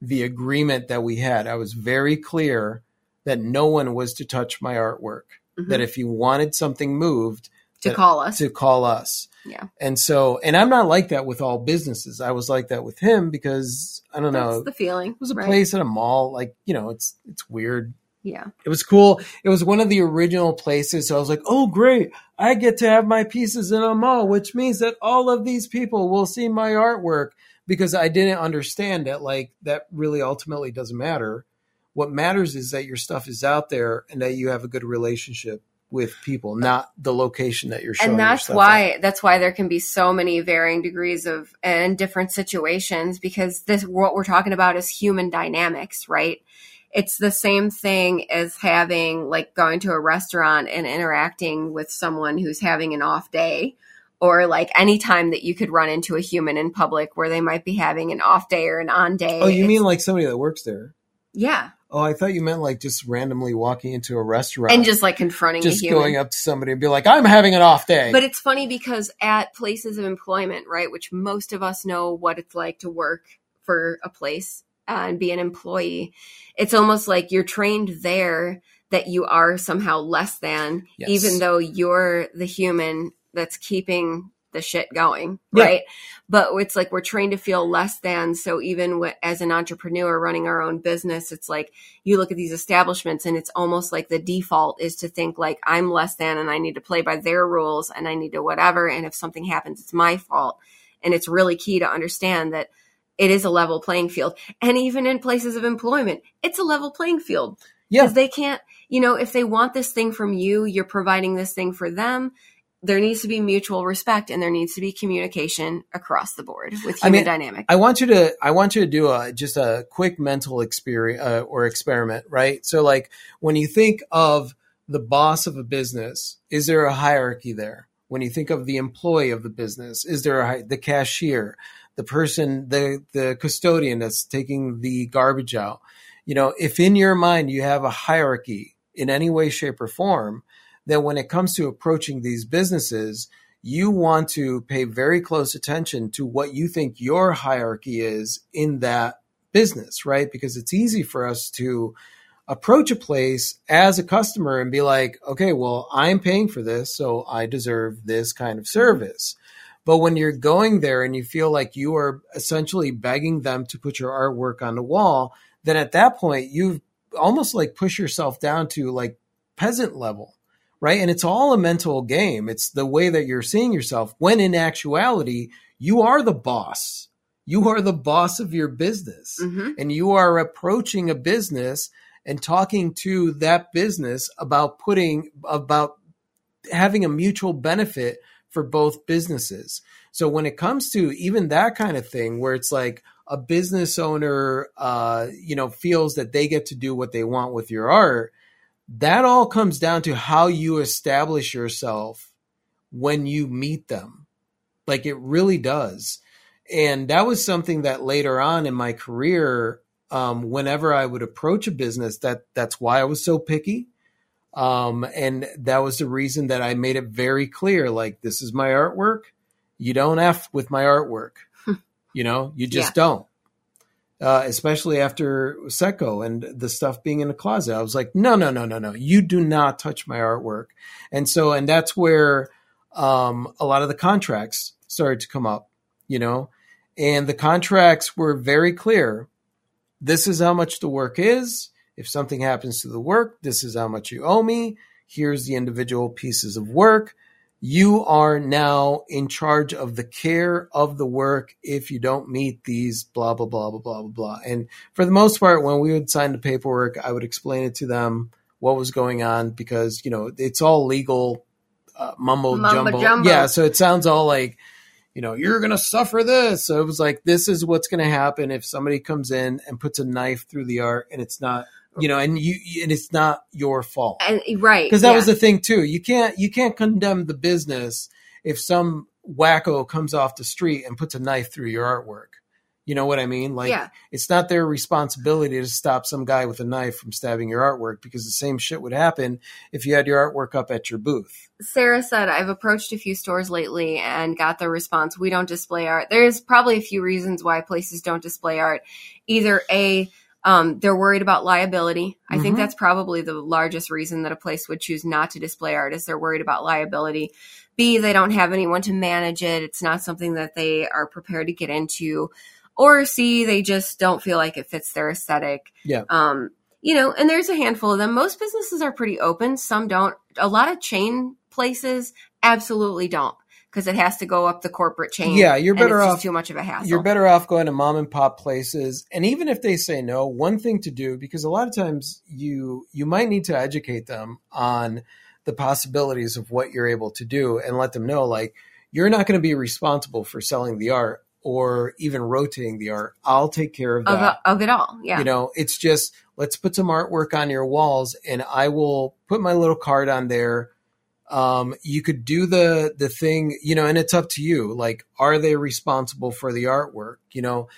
the agreement that we had. I was very clear that no one was to touch my artwork. Mhm. That if you wanted something moved, to that- call us. to call us. Yeah. And so, and I'm not like that with all businesses. I was like that with him because I don't know. The feeling. it was a right? place at a mall, like you know, it's it's weird Yeah. it was cool. It was one of the original places. So I was like, oh, great. I get to have my pieces in a mall, which means that all of these people will see my artwork because I didn't understand that, like, that really ultimately doesn't matter. What matters is that your stuff is out there and that you have a good relationship with people, not the location that you're showing. and that's why at. that's why there can be so many varying degrees of and different situations because this what we're talking about is human dynamics right it's the same thing as having like going to a restaurant and interacting with someone who's having an off day or like any time that you could run into a human in public where they might be having an off day or an on day Oh, you It's- mean like somebody that works there? yeah Oh, I thought you meant like just randomly walking into a restaurant and just like confronting just a human going up to somebody and be like, I'm having an off day. But it's funny because at places of employment, right, which most of us know what it's like to work for a place uh, and be an employee, it's almost like you're trained there that you are somehow less than, Yes. even though you're the human that's keeping the shit going, Yeah. right? But it's like we're trained to feel less than. So even w- as an entrepreneur running our own business, it's like you look at these establishments and it's almost like the default is to think like I'm less than and I need to play by their rules and I need to whatever. And if something happens, it's my fault. And it's really key to understand that it is a level playing field. And even in places of employment, it's a level playing field yeah. they can't, you know, if they want this thing from you, you're providing this thing for them. There needs to be mutual respect and there needs to be communication across the board with I human mean, dynamic. I want you to I want you to do a just a quick mental experience uh, or experiment, right? So like when you think of the boss of a business, is there a hierarchy there? When you think of the employee of the business, is there a the cashier, the person, the the custodian that's taking the garbage out? You know, if in your mind you have a hierarchy in any way shape or form, then when it comes to approaching these businesses, you want to pay very close attention to what you think your hierarchy is in that business, right? Because it's easy for us to approach a place as a customer and be like, okay, well, I'm paying for this, so I deserve this kind of service. But when you're going there and you feel like you are essentially begging them to put your artwork on the wall, then at that point, you've almost like push yourself down to like peasant level, right? And it's all a mental game. It's the way that you're seeing yourself when in actuality, you are the boss. You are the boss of your business Mm-hmm. and you are approaching a business and talking to that business about putting about having a mutual benefit for both businesses. So when it comes to even that kind of thing where it's like a business owner uh you know feels that they get to do what they want with your art, that all comes down to how you establish yourself when you meet them. Like it really does. And that was something that later on in my career um, whenever I would approach a business, that that's why I was so picky. Um, and that was the reason that I made it very clear, like this is my artwork. You don't f with my artwork. you know, you just don't. Uh, especially after Seco and the stuff being in the closet, I was like, no, no, no, no, no. You do not touch my artwork. And so, and that's where um, a lot of the contracts started to come up. You know, and the contracts were very clear this is how much the work is. If something happens to the work, this is how much you owe me. Here's the individual pieces of work. You are now in charge of the care of the work if you don't meet these blah, blah, blah, blah, blah, blah, blah. And for the most part, when we would sign the paperwork, I would explain it to them what was going on because, you know, it's all legal uh, mumbo, jumbo. Yeah. So it sounds all like, you know, you're going to suffer this. So it was like, this is what's going to happen if somebody comes in and puts a knife through the art and it's not, you know, and you, and it's not your fault. And right. Because that yeah. was the thing too. You can't, you can't condemn the business if some wacko comes off the street and puts a knife through your artwork. You know what I mean? Like, Yeah. it's not their responsibility to stop some guy with a knife from stabbing your artwork because the same shit would happen if you had your artwork up at your booth. Sarah said, I've approached a few stores lately and got the response, we don't display art. There's probably a few reasons why places don't display art. Either A, um, they're worried about liability. I think Mhm. that's probably the largest reason that a place would choose not to display art is they're worried about liability. B, they don't have anyone to manage it. It's not something that they are prepared to get into. Or C, they just don't feel like it fits their aesthetic. Yeah. Um, you know, and there's a handful of them. Most businesses are pretty open. Some don't. A lot of chain places absolutely don't because it has to go up the corporate chain. Yeah, you're and better it's off. too much of a hassle. You're better off going to mom and pop places. And even if they say no, one thing to do because a lot of times you you might need to educate them on the possibilities of what you're able to do and let them know like you're not going to be responsible for selling the art or even rotating the art. I'll take care of that. of, of it all. Yeah. You know, it's just let's put some artwork on your walls and I will put my little card on there. Um, you could do the the thing, you know, and it's up to you. Like, are they responsible for the artwork? You know,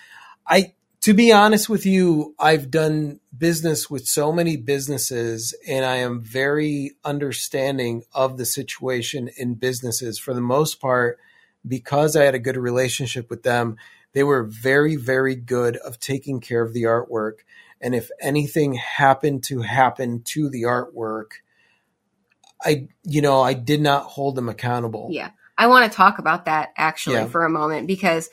I to be honest with you, I've done business with so many businesses and I am very understanding of the situation in businesses for the most part because I had a good relationship with them. They were very, very good of taking care of the artwork. And if anything happened to happen to the artwork, I, you know, I did not hold them accountable. Yeah. I want to talk about that actually Yeah. for a moment because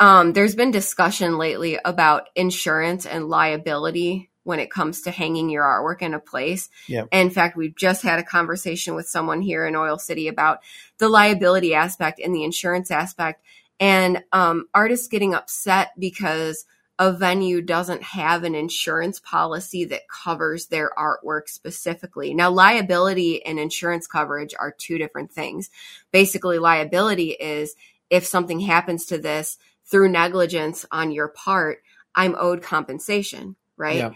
um, there's been discussion lately about insurance and liability when it comes to hanging your artwork in a place. Yeah. In fact, we've just had a conversation with someone here in Oil City about the liability aspect and the insurance aspect, and um, artists getting upset because a venue doesn't have an insurance policy that covers their artwork specifically. Now, liability and insurance coverage are two different things. Basically, liability is if something happens to this through negligence on your part, I'm owed compensation, right? Yeah.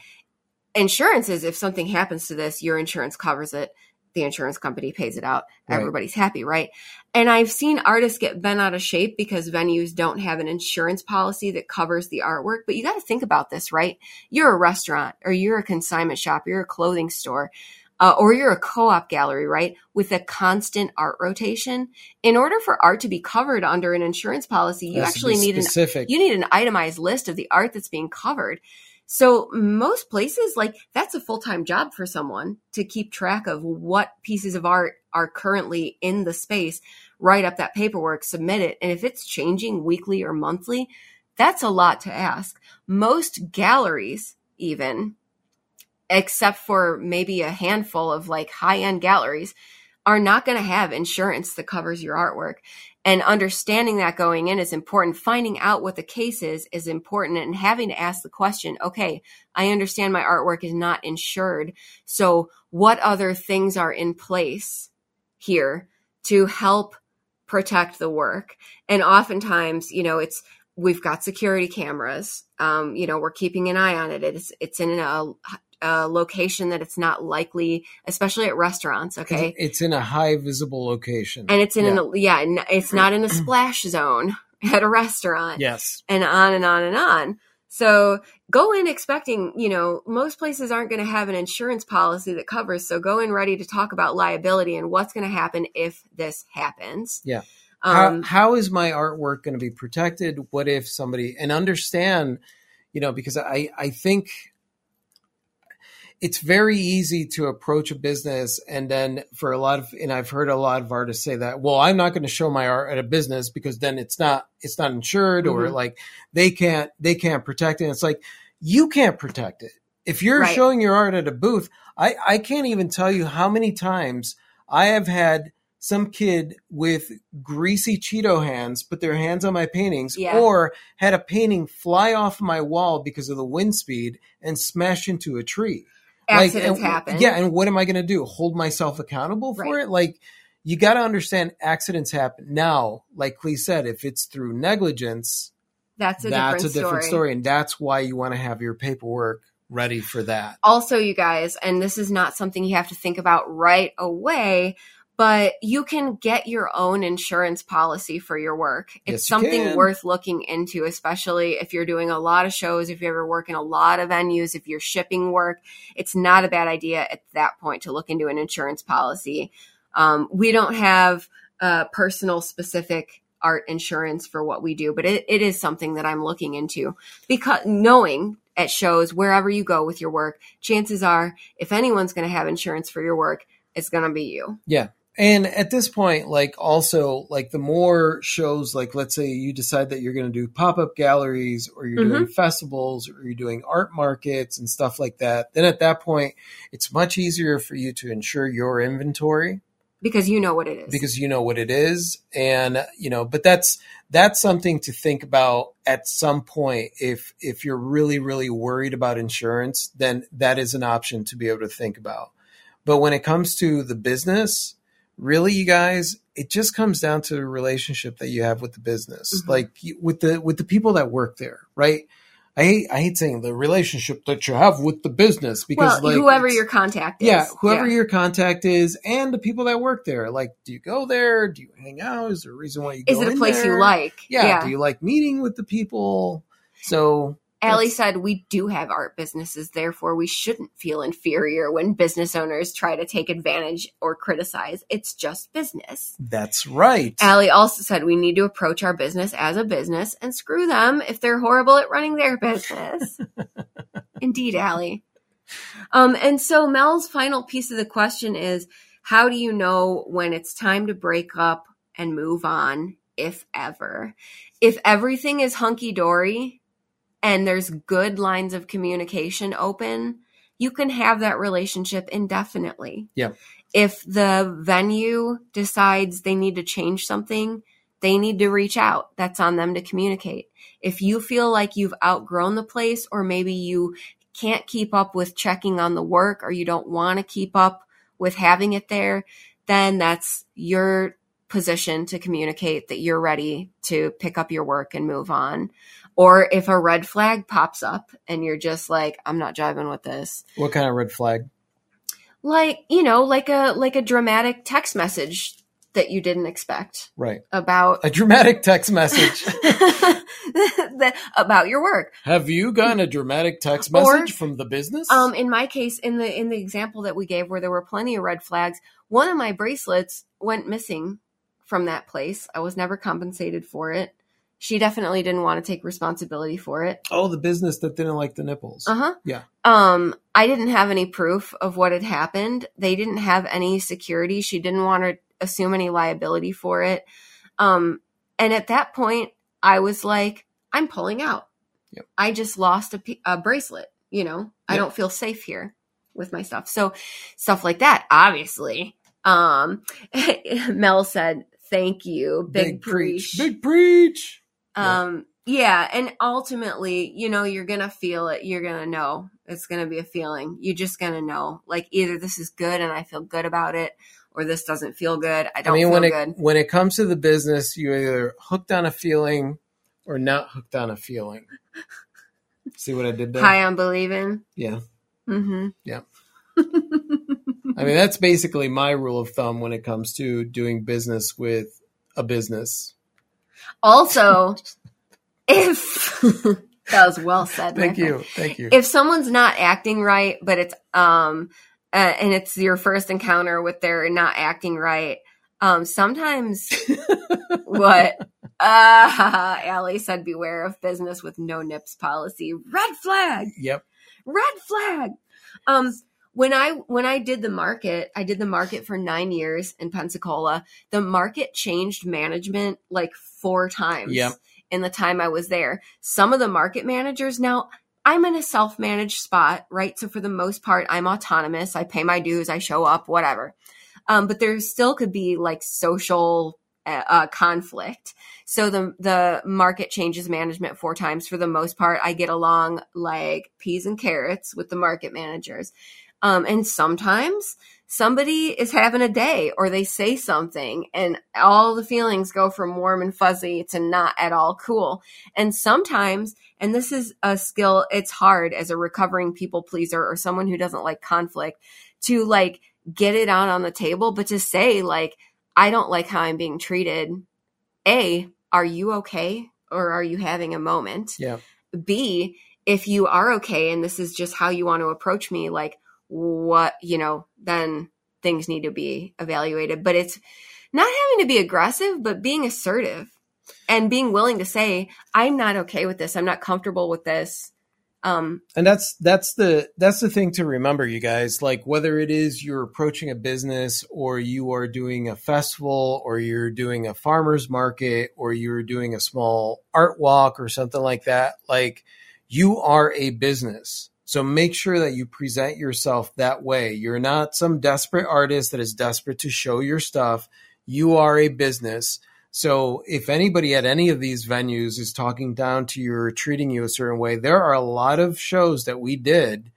Insurance is if something happens to this, your insurance covers it. The insurance company pays it out. Right. Everybody's happy, right? And I've seen artists get bent out of shape because venues don't have an insurance policy that covers the artwork. But you got to think about this, right? You're a restaurant or you're a consignment shop, you're a clothing store. uh, or you're a co-op gallery, right? With a constant art rotation, in order for art to be covered under an insurance policy, you actually need specific. an you need an itemized list of the art that's being covered. So most places like that's a full-time job for someone to keep track of what pieces of art are currently in the space, write up that paperwork, submit it. And if it's changing weekly or monthly, that's a lot to ask. Most galleries even except for maybe a handful of like high-end galleries are not going to have insurance that covers your artwork. And understanding that going in is important. Finding out what the case is is important and having to ask the question, okay, I understand my artwork is not insured. So what other things are in place here to help protect the work? And oftentimes, you know, it's, we've got security cameras. Um, you know, we're keeping an eye on it. It's, it's in a a location that it's not likely, especially at restaurants. Okay, it's in a high visible location, and it's in yeah. an yeah, it's not in a splash zone at a restaurant. Yes, and on and on and on. So go in expecting, you know, most places aren't going to have an insurance policy that covers. So go in ready to talk about liability and what's going to happen if this happens. Yeah. Um, how, how is my artwork going to be protected? What if somebody and understand, you know, because I I think it's very easy to approach a business and then for a lot of and I've heard a lot of artists say that, well, I'm not going to show my art at a business because then it's not it's not insured mm-hmm. or like they can't they can't protect it. And it's like you can't protect it. If you're right. showing your art at a booth, I, I can't even tell you how many times I have had some kid with greasy Cheeto hands put their hands on my paintings yeah. or had a painting fly off my wall because of the wind speed and smash into a tree accidents like, happen. Yeah, and what am I going to do? Hold myself accountable for right. it? Like, you got to understand accidents happen. Now, like Klee said, if it's through negligence, that's a that's different a different story. story, and that's why you want to have your paperwork ready for that. Also, you guys, and this is not something you have to think about right away, but you can get your own insurance policy for your work. It's yes, something worth looking into, especially if you're doing a lot of shows, if you ever work in a lot of venues, if you're shipping work. It's not a bad idea at that point to look into an insurance policy. Um, we don't have a personal specific art insurance for what we do, but it, it is something that I'm looking into because knowing at shows wherever you go with your work, chances are if anyone's going to have insurance for your work, it's going to be you. Yeah. And at this point, like also like the more shows, like let's say you decide that you're going to do pop up galleries or you're mm-hmm. doing festivals or you're doing art markets and stuff like that, then at that point, it's much easier for you to ensure your inventory. Because you know what it is. Because you know what it is. And you know but that's that's something to think about at some point. If if you're really really worried about insurance then that is an option to be able to think about. But when it comes to the business really you guys it just comes down to the relationship that you have with the business mm-hmm. like with the with the people that work there right I hate I hate saying the relationship that you have with the business because well, like whoever your contact is. Yeah, whoever yeah. your contact is and the people that work there. Like, do you go there? Do you hang out? Is there a reason why you Is it a place there? you like? Yeah, yeah. Do you like meeting with the people? So Allie said, We do have art businesses, therefore, we shouldn't feel inferior when business owners try to take advantage or criticize. It's just business. That's right. Allie also said, We need to approach our business as a business and screw them if they're horrible at running their business. Indeed, Allie. Um, and so Mel's final piece of the question is How do you know when it's time to break up and move on, if ever? If everything is hunky dory, and there's good lines of communication open, you can have that relationship indefinitely. Yeah. If the venue decides they need to change something, they need to reach out. That's on them to communicate. If you feel like you've outgrown the place or maybe you can't keep up with checking on the work or you don't want to keep up with having it there, then that's your position to communicate that you're ready to pick up your work and move on. Or if a red flag pops up and you're just like, I'm not jiving with this. What kind of red flag? Like, you know, like a like a dramatic text message that you didn't expect Right. about A dramatic text message. the- about your work. Have you gotten a dramatic text Or- message from the business? Um, in my case, in the in the example that we gave, where there were plenty of red flags, one of my bracelets went missing from that place. I was never compensated for it. She definitely didn't want to take responsibility for it. oh, the business that didn't like the nipples. Uh huh. Yeah. Um, I didn't have any proof of what had happened. They didn't have any security. She didn't want to assume any liability for it. Um, and at that point, I was like, I'm pulling out. Yep. I just lost a, p- a bracelet. You know, I don't feel safe here with my stuff. So stuff like that, obviously. Um, Mel said, thank you. Big, preach. Big preach. Yeah. Um, yeah, and ultimately, you know, you're gonna feel it. You're gonna know. It's gonna be a feeling. You're just gonna know. Like either this is good and I feel good about it, or this doesn't feel good. I I don't I mean, feel when it good. when it comes to the business, you're either hooked on a feeling or not hooked on a feeling. See what I did there? High on believing. Yeah. Mm-hmm. I mean, that's basically my rule of thumb when it comes to doing business with a business. Also, if that was well said. Thank you. Thank you. if someone's not acting right, but it's um uh, and it's your first encounter with their not acting right, um sometimes what uh Allie said beware of business with no nips policy. Red flag. yep. Red flag. Um when I when I did the market, I did the market for 9 years in Pensacola. The market changed management like 4 times Yep. in the time I was there. Some of the market managers now I'm in a self managed spot, right? So for the most part, I'm autonomous. I pay my dues, I show up, whatever. Um, but there still could be like social uh, uh, conflict. So the the market changes management four times. For the most part, I get along like peas and carrots with the market managers. Um, and sometimes somebody is having a day or they say something and all the feelings go from warm and fuzzy to not at all cool. And sometimes, and this is a skill, it's hard as a recovering people pleaser or someone who doesn't like conflict to like get it out on the table, but to say like, I don't like how I'm being treated. A, are you okay? Or are you having a moment? Yeah. B, if you are okay and this is just how you want to approach me, like what, you know, then things need to be evaluated. But it's not having to be aggressive, but being assertive and being willing to say, I'm not okay with this. I'm not comfortable with this. Um, and that's that's the that's the thing to remember you guys like whether it is you're approaching a business or you are doing a festival or you're doing a farmers market or you're doing a small art walk or something like that like you are a business so make sure that you present yourself that way you're not some desperate artist that is desperate to show your stuff you are a business so if anybody at any of these venues is talking down to you or treating you a certain way, there are a lot of shows that we did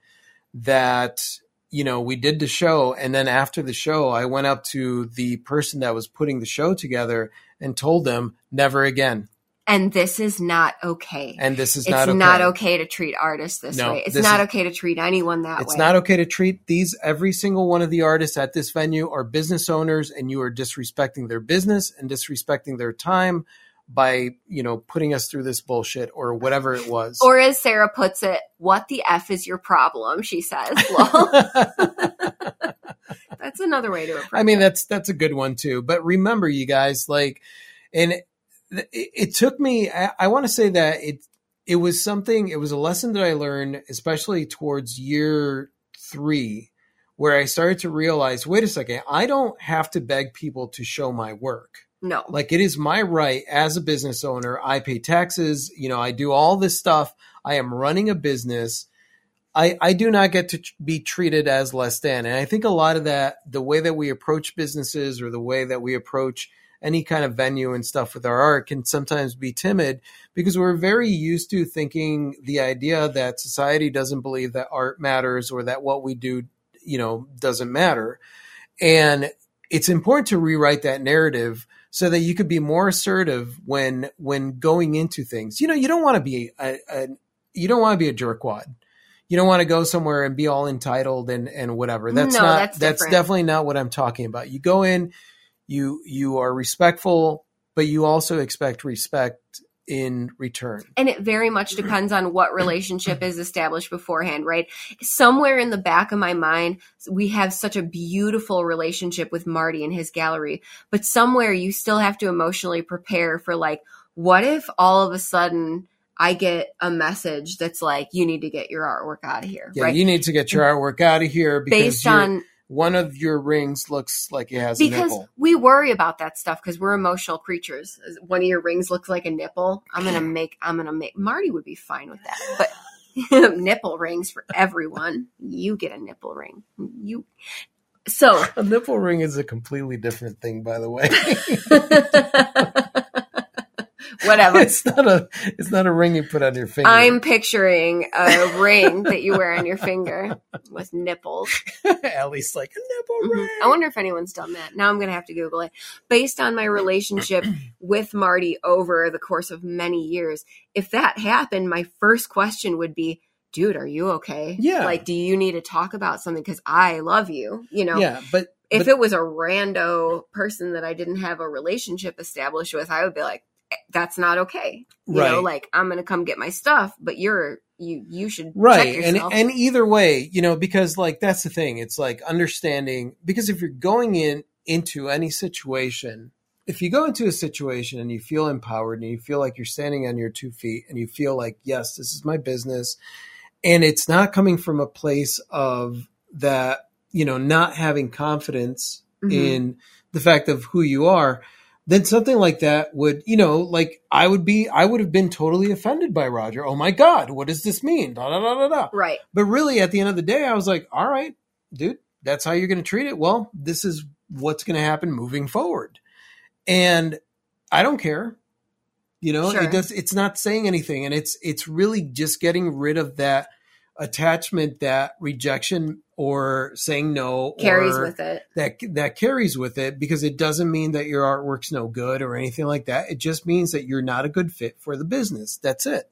that, you know, we did the show. And then after the show, I went up to the person that was putting the show together and told them never again. And this is not okay. And this is it's not not okay. okay. to treat artists this No, way. It's this not is- okay to treat anyone that It's way. It's not okay to treat these every single one of the artists at this venue are business owners and you are disrespecting their business and disrespecting their time by, you know, putting us through this bullshit or whatever it was. or as Sarah puts it, what the F is your problem? She says. Lol. That's another way to approach I mean, it. that's that's a good one too. But remember, you guys, like, and it, it, took me. I, I want to say that it it was something. It was a lesson that I learned, especially towards year three, where I started to realize, wait a second, I don't have to beg people to show my work. No. Like it is my right as a business owner. I pay taxes. You know, I do all this stuff. I am running a business. I, I do not get to be treated as less than. And I think a lot of that, the way that we approach businesses or the way that we approach any kind of venue and stuff with our art can sometimes be timid because we're very used to thinking the idea that society doesn't believe that art matters or that what we do, you know, doesn't matter. And it's important to rewrite that narrative so that you could be more assertive when when going into things. You know, you don't want to be a, a you don't want to be a jerkwad. You don't want to go somewhere and be all entitled and and whatever. That's No, not that's that's definitely not what I'm talking about. You go in, you you are respectful, but you also expect respect in return. And it very much depends on what relationship is established beforehand, right? Somewhere in the back of my mind, we have such a beautiful relationship with Marty and his gallery, but somewhere you still have to emotionally prepare for like, what if all of a sudden I get a message that's like, you need to get your artwork out of here, Yeah, right? you need to get your artwork out of here because Based on one of your rings looks like it has a because we worry about that stuff because we're emotional creatures. One of your rings looks like a nipple. I'm gonna make. I'm gonna make. Marty would be fine with that, but nipple rings for everyone. You get a nipple ring. You. So A nipple ring is a completely different thing, by the way. whatever. it's not a it's not a ring you put on your finger. I'm picturing a ring that you wear on your finger with nipples. at least like a nipple Mhm. ring. I wonder if anyone's done that. Now I'm going to have to Google it. Based on my relationship with Marty over the course of many years, if that happened, my first question would be, dude, are you okay? Yeah. Like, do you need to talk about something? Because I love you, you know? Yeah, but If but- it was a rando person that I didn't have a relationship established with, I would be like, "Eh, that's not okay. You know, Right. like I'm going to come get my stuff, but you're, you, you should check right and and either way you know because like that's the thing it's like understanding because if you're going in into any situation if you go into a situation and you feel empowered and you feel like you're standing on your two feet and you feel like yes this is my business and it's not coming from a place of that you know not having confidence Mhm. in the fact of who you are then something like that would you know like i would be i would have been totally offended by roger oh my god what does this mean da, da, da, da, da. right. but really at the end of the day i was like all right dude that's how you're going to treat it well this is what's going to happen moving forward and i don't care you know Sure. it does it's not saying anything and it's it's really just getting rid of that attachment that rejection or saying no Carries or with it. that that carries with it because it doesn't mean that your artwork's no good or anything like that. It just means that you're not a good fit for the business. That's it.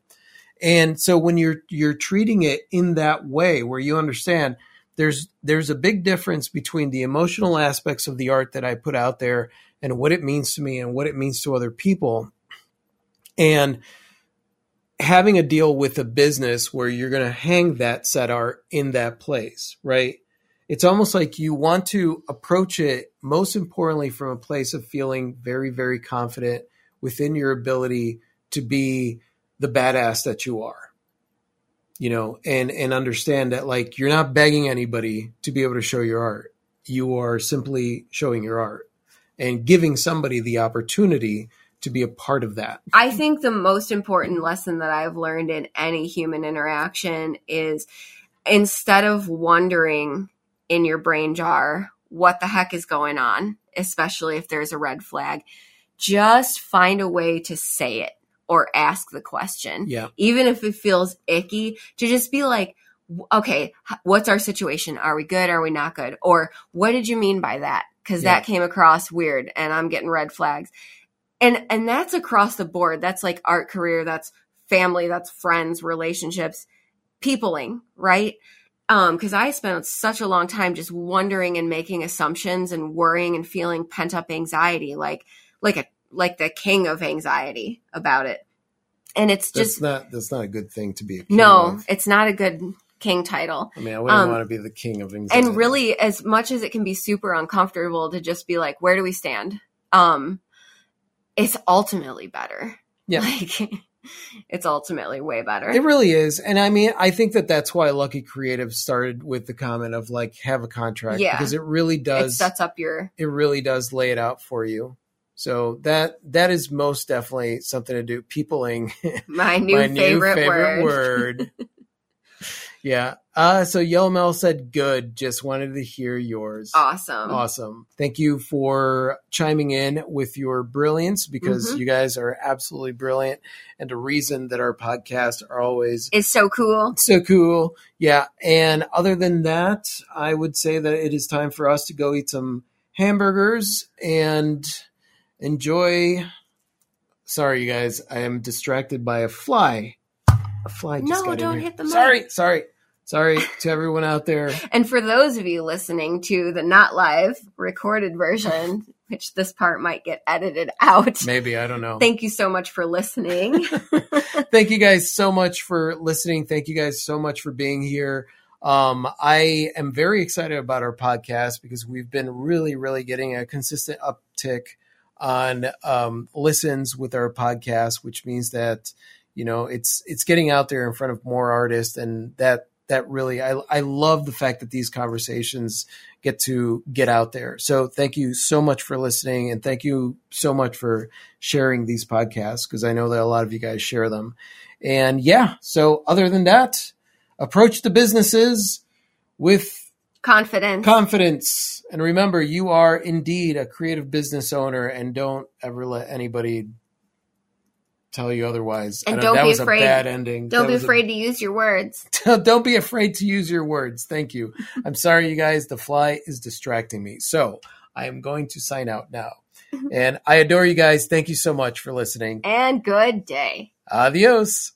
And so when you're you're treating it in that way where you understand there's there's a big difference between the emotional aspects of the art that I put out there and what it means to me and what it means to other people. And having a deal with a business where you're going to hang that set art in that place, right? It's almost like you want to approach it most importantly from a place of feeling very, very confident within your ability to be the badass that you are. You know, and and understand that like you're not begging anybody to be able to show your art. You are simply showing your art and giving somebody the opportunity to be a part of that. I think the most important lesson that I've learned in any human interaction is instead of wondering in your brain jar what the heck is going on, especially if there's a red flag, just find a way to say it or ask the question. Yeah. Even if it feels icky, to just be like, okay, what's our situation? Are we good? Are we not good? Or what did you mean by that? Because Yeah. that came across weird and I'm getting red flags and and that's across the board. That's like art career that's family that's friends relationships peopling right? Um because i spent such a long time just wondering and making assumptions and worrying and feeling pent up anxiety like like a like the king of anxiety about it. And it's That's just not that's not a good thing to be a king no of. it's not a good king title. I mean, I wouldn't Um, want to be the king of anxiety. and really as much as it can be super uncomfortable to just be like where do we stand? Um it's ultimately better Yeah. like it's ultimately way better It really is. And I mean, I think that that's why Lucky Creative started with the comment of like, have a contract Yeah. because it really it does, sets up your it really does lay it out for you. So that, that is most definitely something to do. Peopling, my new, my favorite, new favorite word, word. Yeah. Uh, so Yellow Mel said, good. Just wanted to hear yours. awesome Awesome. Thank you for chiming in with your brilliance because Mhm. you guys are absolutely brilliant and a reason that our podcasts are always it's so cool so cool. Yeah. And other than that, I would say that it is time for us to go eat some hamburgers and enjoy. Sorry, you guys. I am distracted by a fly. A fly just No, got don't here. hit the mic. Sorry, sorry, sorry to everyone out there. and for those of you listening to the not live recorded version which this part might get edited out. Maybe, I don't know. Thank you so much for listening. Thank you guys so much for listening. Thank you guys so much for being here. Um, I am very excited about our podcast because we've been really, really getting a consistent uptick on um, listens with our podcast, which means that you know it's it's getting out there in front of more artists, and that that really I I love the fact that these conversations get to get out there. So thank you so much for listening, and thank you so much for sharing these podcasts because I know that a lot of you guys share them. And yeah, so other than that approach the businesses with confidence. Confidence. And remember, you are indeed a creative business owner and don't ever let anybody tell you otherwise. And don't that be was afraid. a bad ending. Don't that be afraid a, to use your words. don't be afraid to use your words. Thank you. I'm sorry, you guys. The fly is distracting me. So I am going to sign out now. and I adore you guys. Thank you so much for listening. And good day. Adios.